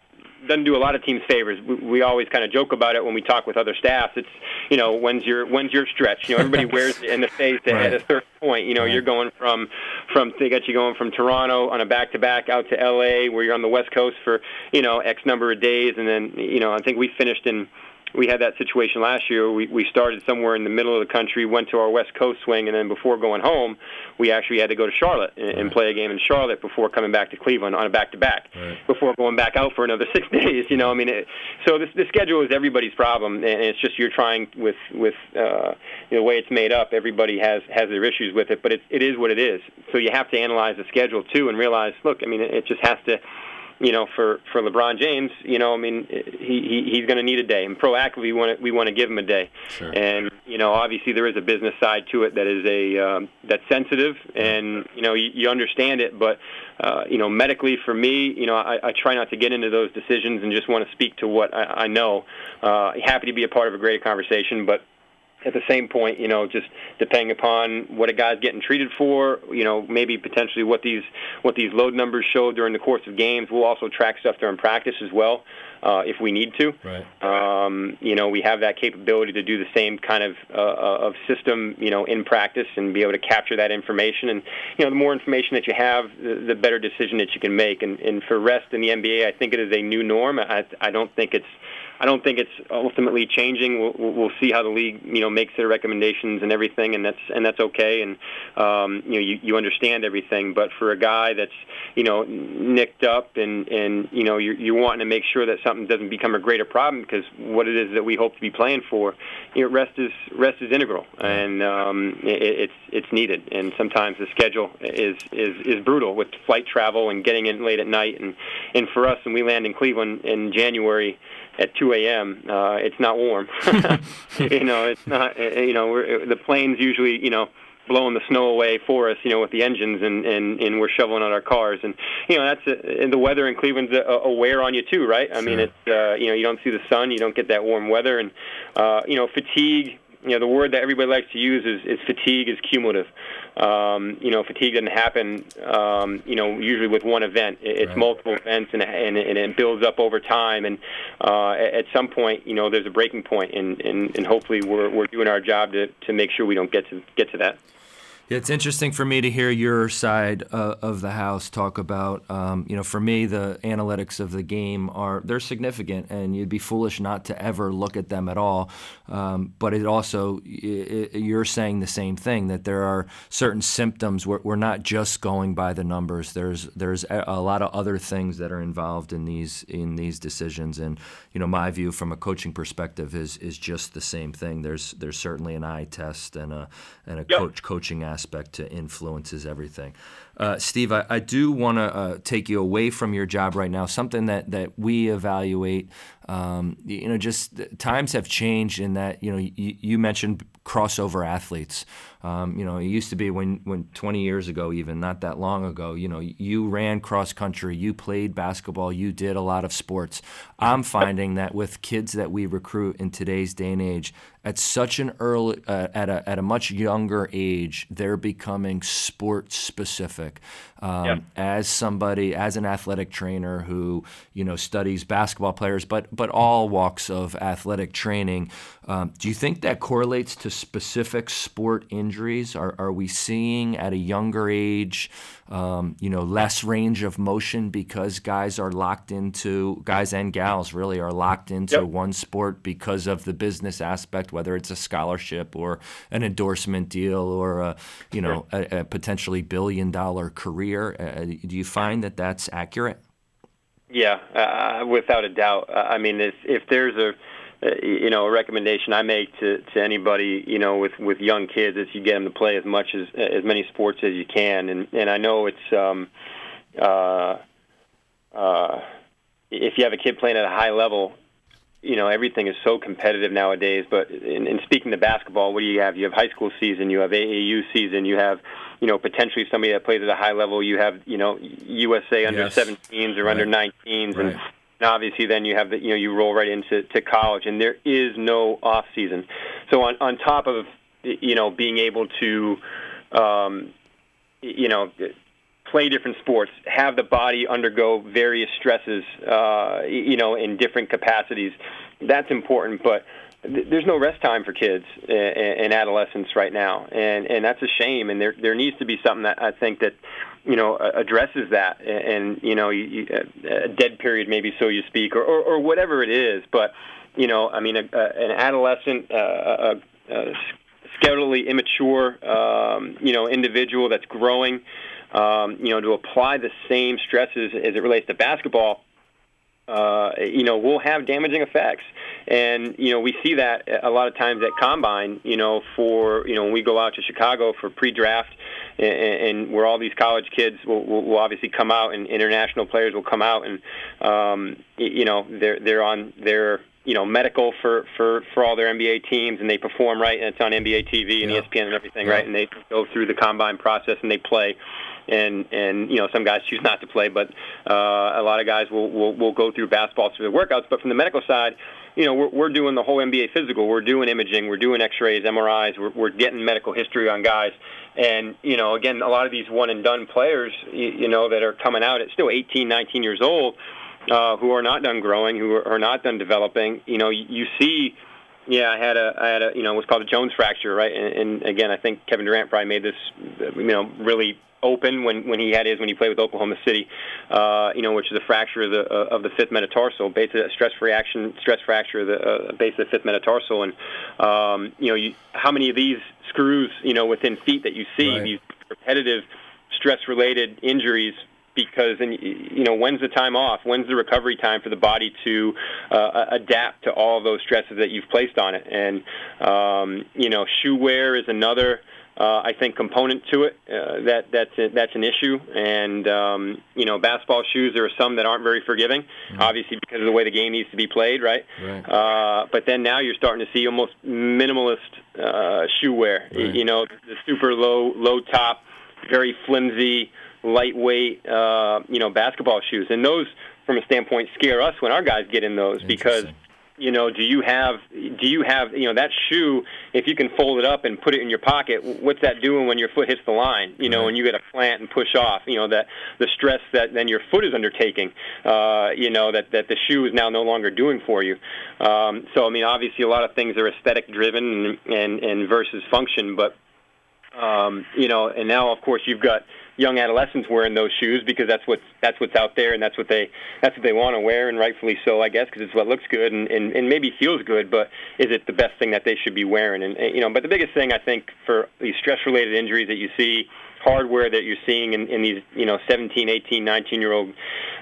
doesn't do a lot of teams favors. We, we always kind of joke about it when we talk with other staffs. It's you know when's your when's your stretch? You know everybody <laughs> wears it in the face at, Right. at a certain point. You know Right. you're going from from they got you going from Toronto on a back to back out to LA where you're on the West Coast for you know X number of days, and then you know I think we finished in we had that situation last year. We we started somewhere in the middle of the country, went to our West Coast swing, and then before going home, we actually had to go to Charlotte and, and play a game in Charlotte before coming back to Cleveland on a back to back. Right. Before going back out for another <laughs> six days, you know. I mean, it, so this the schedule is everybody's problem, and it's just you're trying with with uh, you know, the way it's made up. Everybody has has their issues with it, but it it is what it is. So you have to analyze the schedule too and realize, look, I mean, it just has to you know, for for LeBron James, you know, I mean, he, he he's going to need a day, and proactively we want to we want to give him a day. Sure. And you know, obviously there is a business side to it that is a um, that's sensitive, and you know, you, you understand it, but uh, you know, medically for me, you know, I, I try not to get into those decisions and just want to speak to what I, I know. Uh, happy to be a part of a greater conversation, but at the same point, you know, just depending upon what a guy's getting treated for, you know, maybe potentially what these what these load numbers show during the course of games. We'll also track stuff during practice as well, uh, if we need to. Right. Um, you know, we have that capability to do the same kind of uh, of system, you know, in practice and be able to capture that information. And you know, the more information that you have, the, the better decision that you can make. And, and for rest in the NBA, I think it is a new norm. I, I don't think it's I don't think it's ultimately changing. We'll, we'll see how the league, you know, makes their recommendations and everything, and that's and that's okay. And um, you know, you, you understand everything. But for a guy that's you know nicked up and and you know you're, you're wanting to make sure that something doesn't become a greater problem because what it is that we hope to be playing for, you know, rest is rest is integral, and um, it, it's it's needed. And sometimes the schedule is is is brutal with flight travel and getting in late at night. And and for us, when we land in Cleveland in January at 2 a.m., uh, it's not warm. <laughs> you know, it's not. You know, we're, the planes usually, you know blowing the snow away for us, you know, with the engines, and and, and we're shoveling out our cars, and you know that's a, and the weather in Cleveland's a, a wear on you too, right? I sure. mean, it's uh, you know you don't see the sun, you don't get that warm weather, and uh, you know fatigue you know the word that everybody likes to use is, is fatigue is cumulative. Um, you know, fatigue doesn't happen. Um, you know, usually with one event. It's right. multiple events, and, and, and it builds up over time. And uh, at some point, you know, there's a breaking point, and, and, and hopefully we're we're doing our job to, to make sure we don't get to get to that. Yeah, it's interesting for me to hear your side uh, of the house talk about. Um, you know, for me, the analytics of the game are they're significant, and you'd be foolish not to ever look at them at all. Um, but it also, it, you're saying the same thing that there are certain symptoms. We're, we're not just going by the numbers. There's there's a lot of other things that are involved in these in these decisions. And you know, my view from a coaching perspective is is just the same thing. There's there's certainly an eye test and a and a yep. coach coaching aspect aspect to influences everything. Uh, Steve, I, I do want to uh, take you away from your job right now. Something that, that we evaluate, um, you know, just times have changed in that, you know, you, you mentioned crossover athletes. Um, you know, it used to be when, when 20 years ago, even not that long ago, you know, you ran cross country, you played basketball, you did a lot of sports. I'm finding that with kids that we recruit in today's day and age, at such an early, uh, at a at a much younger age, they're becoming sport specific. Um, yeah. As somebody, as an athletic trainer who you know studies basketball players, but but all walks of athletic training, um, do you think that correlates to specific sport injuries? Are are we seeing at a younger age? um, you know, less range of motion because guys are locked into guys and gals really are locked into yep. one sport because of the business aspect, whether it's a scholarship or an endorsement deal or a, you know, a, a potentially billion dollar career. Uh, do you find that that's accurate? Yeah, uh, without a doubt. I mean, if, if there's a uh, you know, a recommendation I make to, to anybody, you know, with, with young kids is you get them to play as much as as many sports as you can, and and I know it's um, uh, uh, if you have a kid playing at a high level, you know everything is so competitive nowadays. But in, in speaking to basketball, what do you have? You have high school season, you have AAU season, you have you know potentially somebody that plays at a high level. You have you know USA under yes. 17s or right. under 19s, right. and and obviously, then you have the you know you roll right into to college, and there is no off season. So on on top of you know being able to um, you know play different sports, have the body undergo various stresses, uh, you know, in different capacities. That's important, but there's no rest time for kids and adolescents right now, and and that's a shame. And there there needs to be something that I think that you know addresses that, and you know a dead period maybe so you speak, or or, or whatever it is. But you know, I mean, a, a, an adolescent, uh, a, a skeletally immature, um, you know, individual that's growing, um, you know, to apply the same stresses as it relates to basketball uh, you know, will have damaging effects. And, you know, we see that a lot of times at Combine, you know, for, you know, when we go out to Chicago for pre-draft and, and where all these college kids will, will, will obviously come out and international players will come out and, um, you know, they're, they're on their, you know, medical for, for, for all their NBA teams and they perform right and it's on NBA TV and yeah. ESPN and everything, yeah. right? And they go through the Combine process and they play and and you know some guys choose not to play, but uh, a lot of guys will, will will go through basketball through the workouts. But from the medical side, you know we're we're doing the whole NBA physical. We're doing imaging. We're doing X-rays, MRIs. We're we're getting medical history on guys. And you know, again, a lot of these one and done players, you, you know, that are coming out at still 18, 19 years old, uh, who are not done growing, who are not done developing. You know, you, you see yeah, I had a, I had a, you know, what's called a Jones fracture, right? And, and again, I think Kevin Durant probably made this, you know, really open when when he had his when he played with Oklahoma City, uh, you know, which is a fracture of the uh, of the fifth metatarsal, basically a stress reaction stress fracture of the uh, base of the fifth metatarsal, and um, you know, you, how many of these screws, you know, within feet that you see, right. these repetitive stress related injuries because and you know when's the time off when's the recovery time for the body to uh, adapt to all those stresses that you've placed on it and um, you know shoe wear is another uh, I think component to it uh, that that's a, that's an issue and um, you know basketball shoes there are some that aren't very forgiving mm-hmm. obviously because of the way the game needs to be played right, right. Uh, but then now you're starting to see almost minimalist uh, shoe wear right. you know the super low low top very flimsy lightweight, uh, you know, basketball shoes, and those, from a standpoint, scare us when our guys get in those because you know, do you have do you have you know that shoe? If you can fold it up and put it in your pocket, what's that doing when your foot hits the line? You know, right. when you get a plant and push off. You know that the stress that then your foot is undertaking. Uh, you know that that the shoe is now no longer doing for you. Um, so I mean, obviously, a lot of things are aesthetic driven and and, and versus function, but um, you know, and now of course you've got young adolescents wearing those shoes because that's what's that's what's out there and that's what they that's what they want to wear and rightfully so I guess because it's what looks good and, and and maybe feels good but is it the best thing that they should be wearing? And you know but the biggest thing I think for these stress related injuries that you see hardware that you're seeing in, in these you know 17 18 19 year old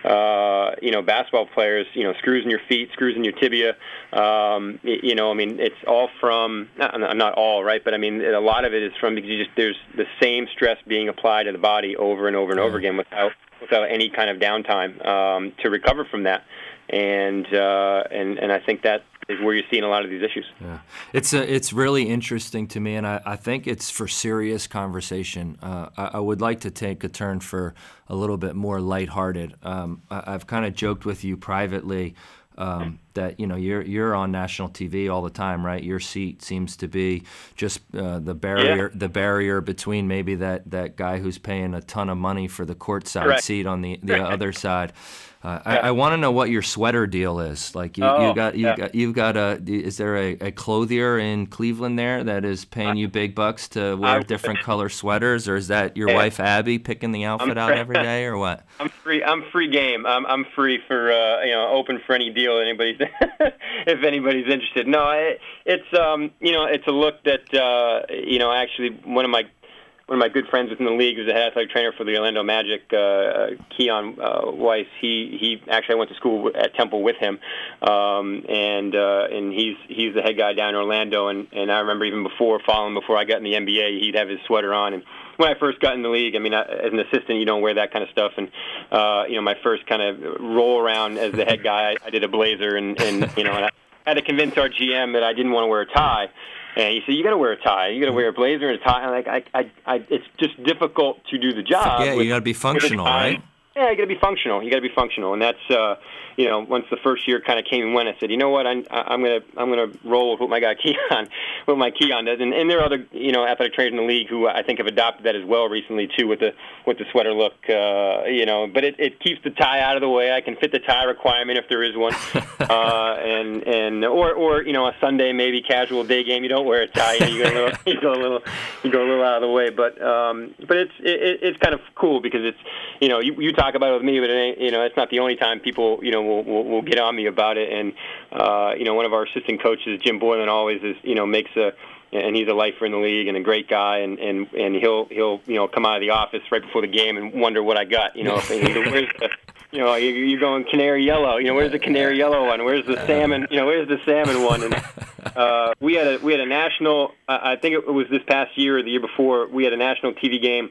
uh, you know basketball players you know screws in your feet screws in your tibia um, you know I mean it's all from not, not all right but I mean a lot of it is from because you just there's the same stress being applied to the body over and over and over again without without any kind of downtime um, to recover from that. And uh, and and I think that is where you're seeing a lot of these issues. Yeah, it's a, it's really interesting to me, and I, I think it's for serious conversation. Uh, I, I, would like to take a turn for a little bit more lighthearted. Um, I, have kind of joked with you privately. Um, that you know you're you're on national TV all the time, right? Your seat seems to be just uh, the barrier yeah. the barrier between maybe that, that guy who's paying a ton of money for the courtside Correct. seat on the the other side. Uh, yeah. I, I want to know what your sweater deal is. Like you, oh, you got you yeah. got you've got a. Is there a, a clothier in Cleveland there that is paying you big bucks to wear different color sweaters, or is that your yeah. wife Abby picking the outfit out every day, or what? <laughs> I'm free. I'm free game. I'm I'm free for uh, you know open for any deal anybody's <laughs> if anybody's interested. No, it, it's um you know it's a look that uh, you know actually one of my one of my good friends within the league, who's a head athletic trainer for the Orlando Magic, uh, uh, Keon uh, Weise. He he actually I went to school at Temple with him, um, and uh, and he's he's the head guy down in Orlando. And and I remember even before following before I got in the NBA, he'd have his sweater on and when I first got in the league, I mean, I, as an assistant, you don't wear that kind of stuff. And uh, you know, my first kind of roll around as the head guy, I, I did a blazer, and and you know, and I had to convince our GM that I didn't want to wear a tie. And he said, "You got to wear a tie. You got to wear a blazer and a tie." And like, I, I, I, it's just difficult to do the job. Yeah, you got to be functional, right? Yeah, you got to be functional. You got to be functional, and that's uh, you know once the first year kind of came and went, I said, you know what, I'm I'm gonna I'm gonna roll with what my guy <laughs> Keon, what my Keon does, and, and there are other you know athletic trainers in the league who I think have adopted that as well recently too with the with the sweater look, uh, you know, but it, it keeps the tie out of the way. I can fit the tie requirement if there is one, <laughs> uh, and and or or you know a Sunday maybe casual day game you don't wear a tie, you go a little <laughs> you go a little you go a little out of the way, but um, but it's it, it's kind of cool because it's you know you you talk talk about it with me, but it ain't, you know, it's not the only time people, you know, will, will, will get on me about it. And, uh, you know, one of our assistant coaches, Jim Boylan, always is, you know, makes a, and he's a lifer in the league and a great guy. And and and he'll he'll you know come out of the office right before the game and wonder what I got you know. <laughs> Where's the you know you're going canary yellow. You know where's the canary yellow one? Where's the salmon you know where's the salmon one? And uh, we had a we had a national I think it was this past year or the year before we had a national TV game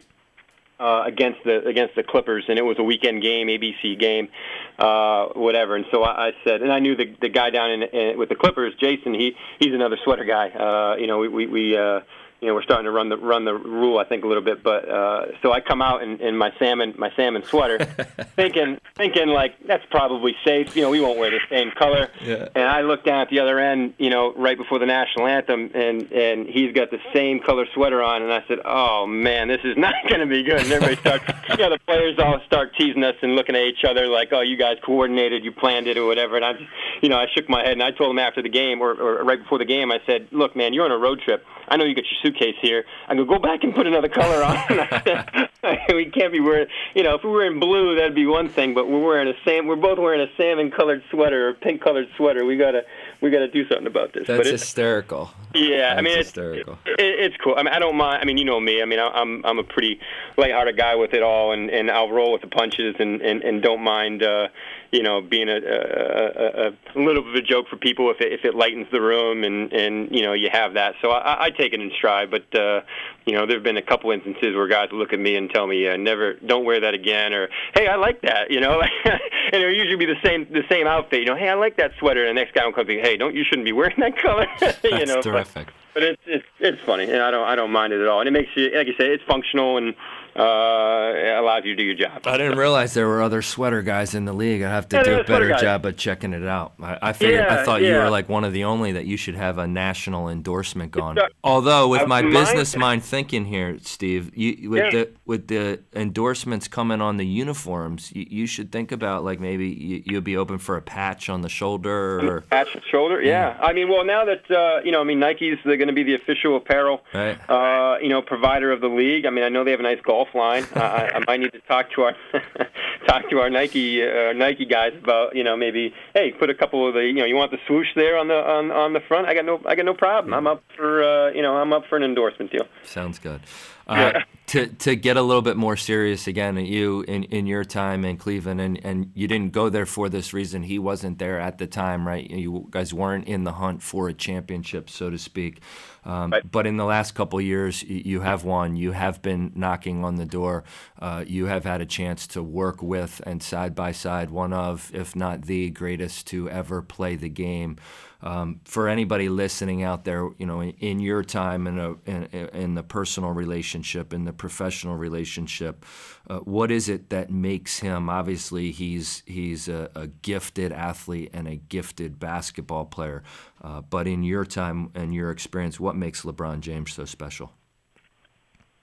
uh, against the against the Clippers, and it was a weekend game, ABC game, uh, whatever. And so I, I said, and I knew the the guy down in, in with the Clippers, Jason. He he's another sweater guy. Uh, you know, we we, we uh, you know we're starting to run the run the rule I think a little bit. But uh, so I come out in, in my salmon my salmon sweater, <laughs> thinking thinking like that's probably safe. You know we won't wear the same color. Yeah. And I look down at the other end, you know, right before the national anthem, and and he's got the same color sweater on, and I said, oh man, this is <laughs> not going to be good. And everybody starts, you know, the players all start teasing us and looking at each other like, oh, you guys coordinated, you planned it, or whatever. And I just you know, I shook my head and I told him after the game or, or right before the game, I said, "Look, man, you're on a road trip. I know you got your suitcase here. I go, go back and put another color on. <laughs> we can't be wearing, you know, if we were in blue, that'd be one thing, but we're wearing a sam. We're both wearing a salmon-colored sweater or pink-colored sweater. We gotta, we gotta do something about this. That's but hysterical. Yeah, That's I mean, it's hysterical. It, it's cool. I mean, I don't mind. I mean, you know me. I mean, I, I'm I'm a pretty lighthearted guy with it all, and and I'll roll with the punches, and and and don't mind. uh you know, being a, a, a, a little bit of a joke for people if it, if it lightens the room and and you know you have that. So I, I take it in stride. But uh, you know, there have been a couple instances where guys look at me and tell me, uh, "Never, don't wear that again," or "Hey, I like that," you know, <laughs> and it'll usually be the same the same outfit. You know, "Hey, I like that sweater," and the next guy will come to me, "Hey, don't you shouldn't be wearing that color." <laughs> you know, terrific. But, but it's it's it's funny, and I don't I don't mind it at all, and it makes you like you say, it's functional and uh, allows you to do your job. I didn't realize there were other sweater guys in the league. I have to Yeah, do a better job of checking it out. I, I figured I Yeah, thought you were like one of the only that you should have a national endorsement gone. uh, Although with my business mind thinking here, Steve, you with Yeah. the with the endorsements coming on the uniforms, you, you should think about like maybe you, you'd be open for a patch on the shoulder or Patch shoulder, yeah. I mean, well, now that uh, you know, I mean, Nike's they're going to be the official apparel, right. uh, you know, provider of the league. I mean, I know they have a nice golf line. I, I- I might need to talk to our <laughs> talk to our Nike uh, Nike guys about, you know, maybe hey, put a couple of the, you know, you want the swoosh there on the on on the front? I got no I got no problem. I'm up for, uh, you know, I'm up for an endorsement deal. Sounds good. Uh, to to get a little bit more serious again, you in, in your time in Cleveland, and, and you didn't go there for this reason. He wasn't there at the time, right? You guys weren't in the hunt for a championship, so to speak. Um, Right. But in the last couple of years, you have won. You have been knocking on the door. Uh, you have had a chance to work with and side by side one of, if not the greatest to ever play the game. Um, for anybody listening out there, you know, in, in your time in, a, in, in the personal relationship, in the professional relationship, uh, what is it that makes him? Obviously, he's he's a, a gifted athlete and a gifted basketball player. Uh, but in your time and your experience, what makes LeBron James so special?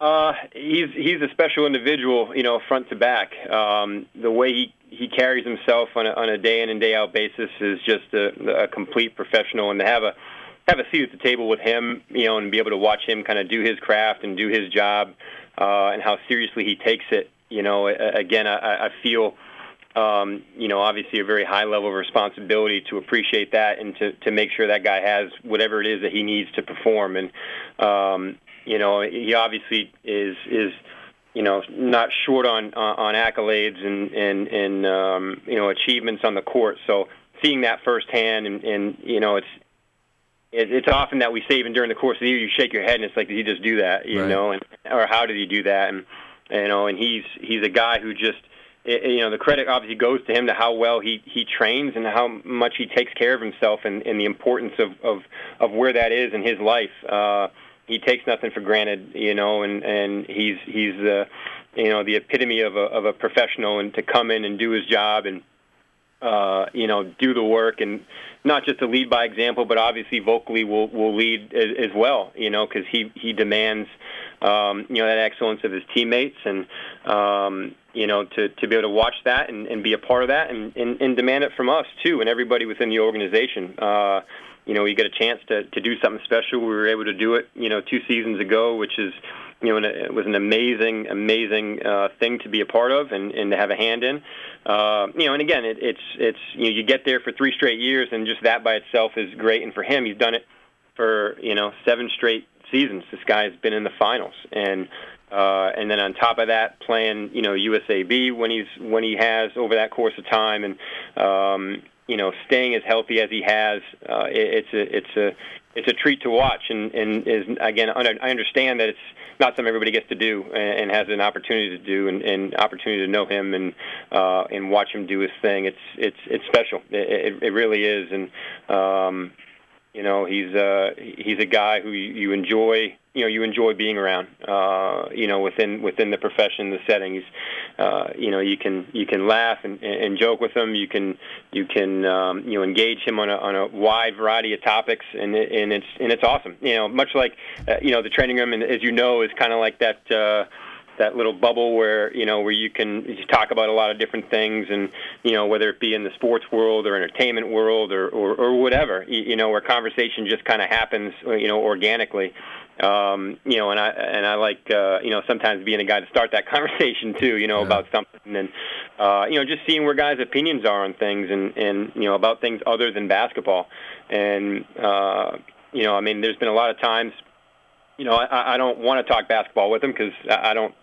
Uh, he's he's a special individual, you know, front to back. Um, the way he, he carries himself on a, on a day in and day out basis is just a, a complete professional, and to have a have a seat at the table with him, you know, and be able to watch him kind of do his craft and do his job, uh, and how seriously he takes it. You know, again, I, I feel. Um, you know, obviously a very high level of responsibility to appreciate that and to, to make sure that guy has whatever it is that he needs to perform. And, um, you know, he obviously is is you know not short on on on accolades and and and um, you know achievements on the court. So seeing that firsthand, and, and you know, it's it, it's often that we say even during the course of the year, you shake your head and it's like, did he just do that? You Right. know, and or how did he do that? And you know, and he's he's a guy who just it, you know the credit obviously goes to him to how well he he trains and how much he takes care of himself and, and the importance of, of of where that is in his life. Uh, he takes nothing for granted, you know, and and he's he's the you know the epitome of a of a professional and to come in and do his job and uh, you know, do the work and not just to lead by example, but obviously vocally will will lead as, as well. You know, because he he demands, um, you know, that excellence of his teammates and, um, you know, to to be able to watch that and, and be a part of that and, and and demand it from us too and everybody within the organization. Uh, you know, we get a chance to to do something special. We were able to do it, you know, two seasons ago, which is you know, and it was an amazing, amazing uh, thing to be a part of and, and to have a hand in. Uh, you know, and again, it, it's it's you know, you get there for three straight years, and just that by itself is great. And for him, he's done it for you know seven straight seasons. This guy's been in the finals, and uh, and then on top of that, playing you know USAB when he's when he has over that course of time, and um, you know staying as healthy as he has. Uh, it, it's a it's a it's a treat to watch, and and is again I understand that it's not something everybody gets to do and, and has an opportunity to do, and, and opportunity to know him and uh, and watch him do his thing. It's it's it's special. It, it, it really is, and um, you know he's uh, he's a guy who you, enjoy. You know, you enjoy being around. Uh, you know, within within the profession, the setting. He's, uh, you know, you can you can laugh and, and joke with him. You can you can um, you know engage him on a on a wide variety of topics, and and it's and it's awesome. You know, much like uh, you know the training room, and as you know, is kind of like that. Uh, that little bubble where you know where you can you talk about a lot of different things and you know whether it be in the sports world or entertainment world or or, or whatever you, you know where conversation just kind of happens you know organically um, you know, and I and I like uh, you know sometimes being a guy to start that conversation too, you know, yeah. about something, and uh, you know, just seeing where guys' opinions are on things, and and you know about things other than basketball, and uh, you know, I mean, there's been a lot of times, you know, I, I don't want to talk basketball with him because I don't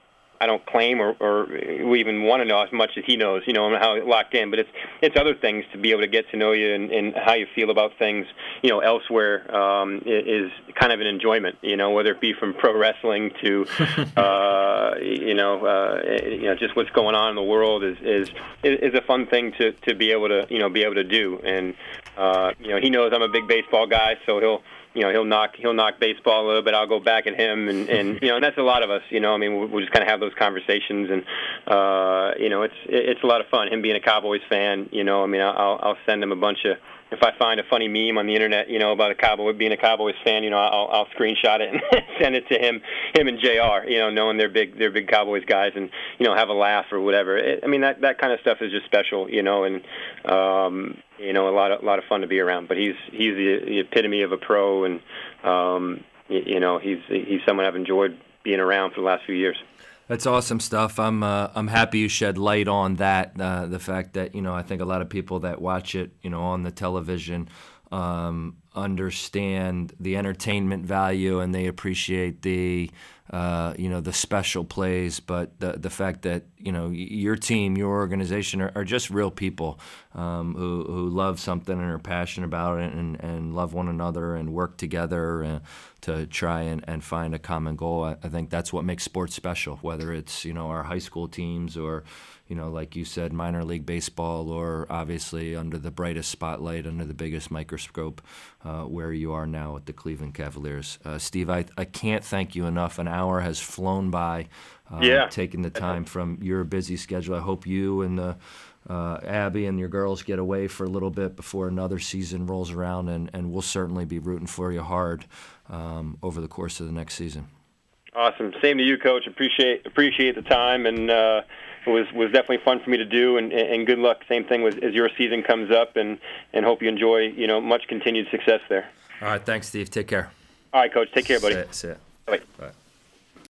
I don't claim or, or we even want to know as much as he knows, you know, and how locked in. But it's it's other things to be able to get to know you and, and how you feel about things, you know, elsewhere um, is kind of an enjoyment, you know, whether it be from pro wrestling to, <laughs> uh, you know, uh, you know, just what's going on in the world is is is a fun thing to to be able to you know be able to do. And uh, you know, he knows I'm a big baseball guy, so he'll you know he'll knock he'll knock baseball a little bit. I'll go back at him, and and <laughs> you know and that's a lot of us. You know, I mean, we'll, we'll just kind of have those conversations, and uh, you know, it's it's a lot of fun. Him being a Cowboys fan, you know, I mean, I'll I'll send him a bunch of if I find a funny meme on the internet, you know, about a Cowboy being a Cowboys fan, you know, I'll I'll screenshot it <laughs> and send it to him, him and Jr. You know, knowing they're big they're big Cowboys guys, and you know, have a laugh or whatever. It, I mean, that that kind of stuff is just special, you know, and um, you know, a lot of a lot of fun to be around. But he's he's the, the epitome of a pro, and um, you, you know, he's he's someone I've enjoyed being around for the last few years. That's awesome stuff. I'm uh, I'm happy you shed light on that. Uh, the fact that you know I think a lot of people that watch it, you know, on the television, um, understand the entertainment value and they appreciate the uh, you know the special plays, but the the fact that you know your team, your organization are, are just real people um, who who love something and are passionate about it and, and love one another and work together uh, to try and, and find a common goal. I, I think that's what makes sports special, whether it's you know our high school teams or you know, like you said, minor league baseball, or obviously under the brightest spotlight, under the biggest microscope, uh, where you are now at the Cleveland Cavaliers. Uh, Steve, I, I can't thank you enough. An hour has flown by. Uh, yeah. Taking the time from your busy schedule. I hope you and the uh, Abby and your girls get away for a little bit before another season rolls around, and, and we'll certainly be rooting for you hard um, over the course of the next season. Awesome. Same to you, Coach. Appreciate appreciate the time and uh, it was was definitely fun for me to do, and, and good luck. Same thing with, as your season comes up, and and hope you enjoy you know much continued success there. All right, thanks, Steve. Take care. All right, Coach. Take care, buddy. See, see Bye. Bye.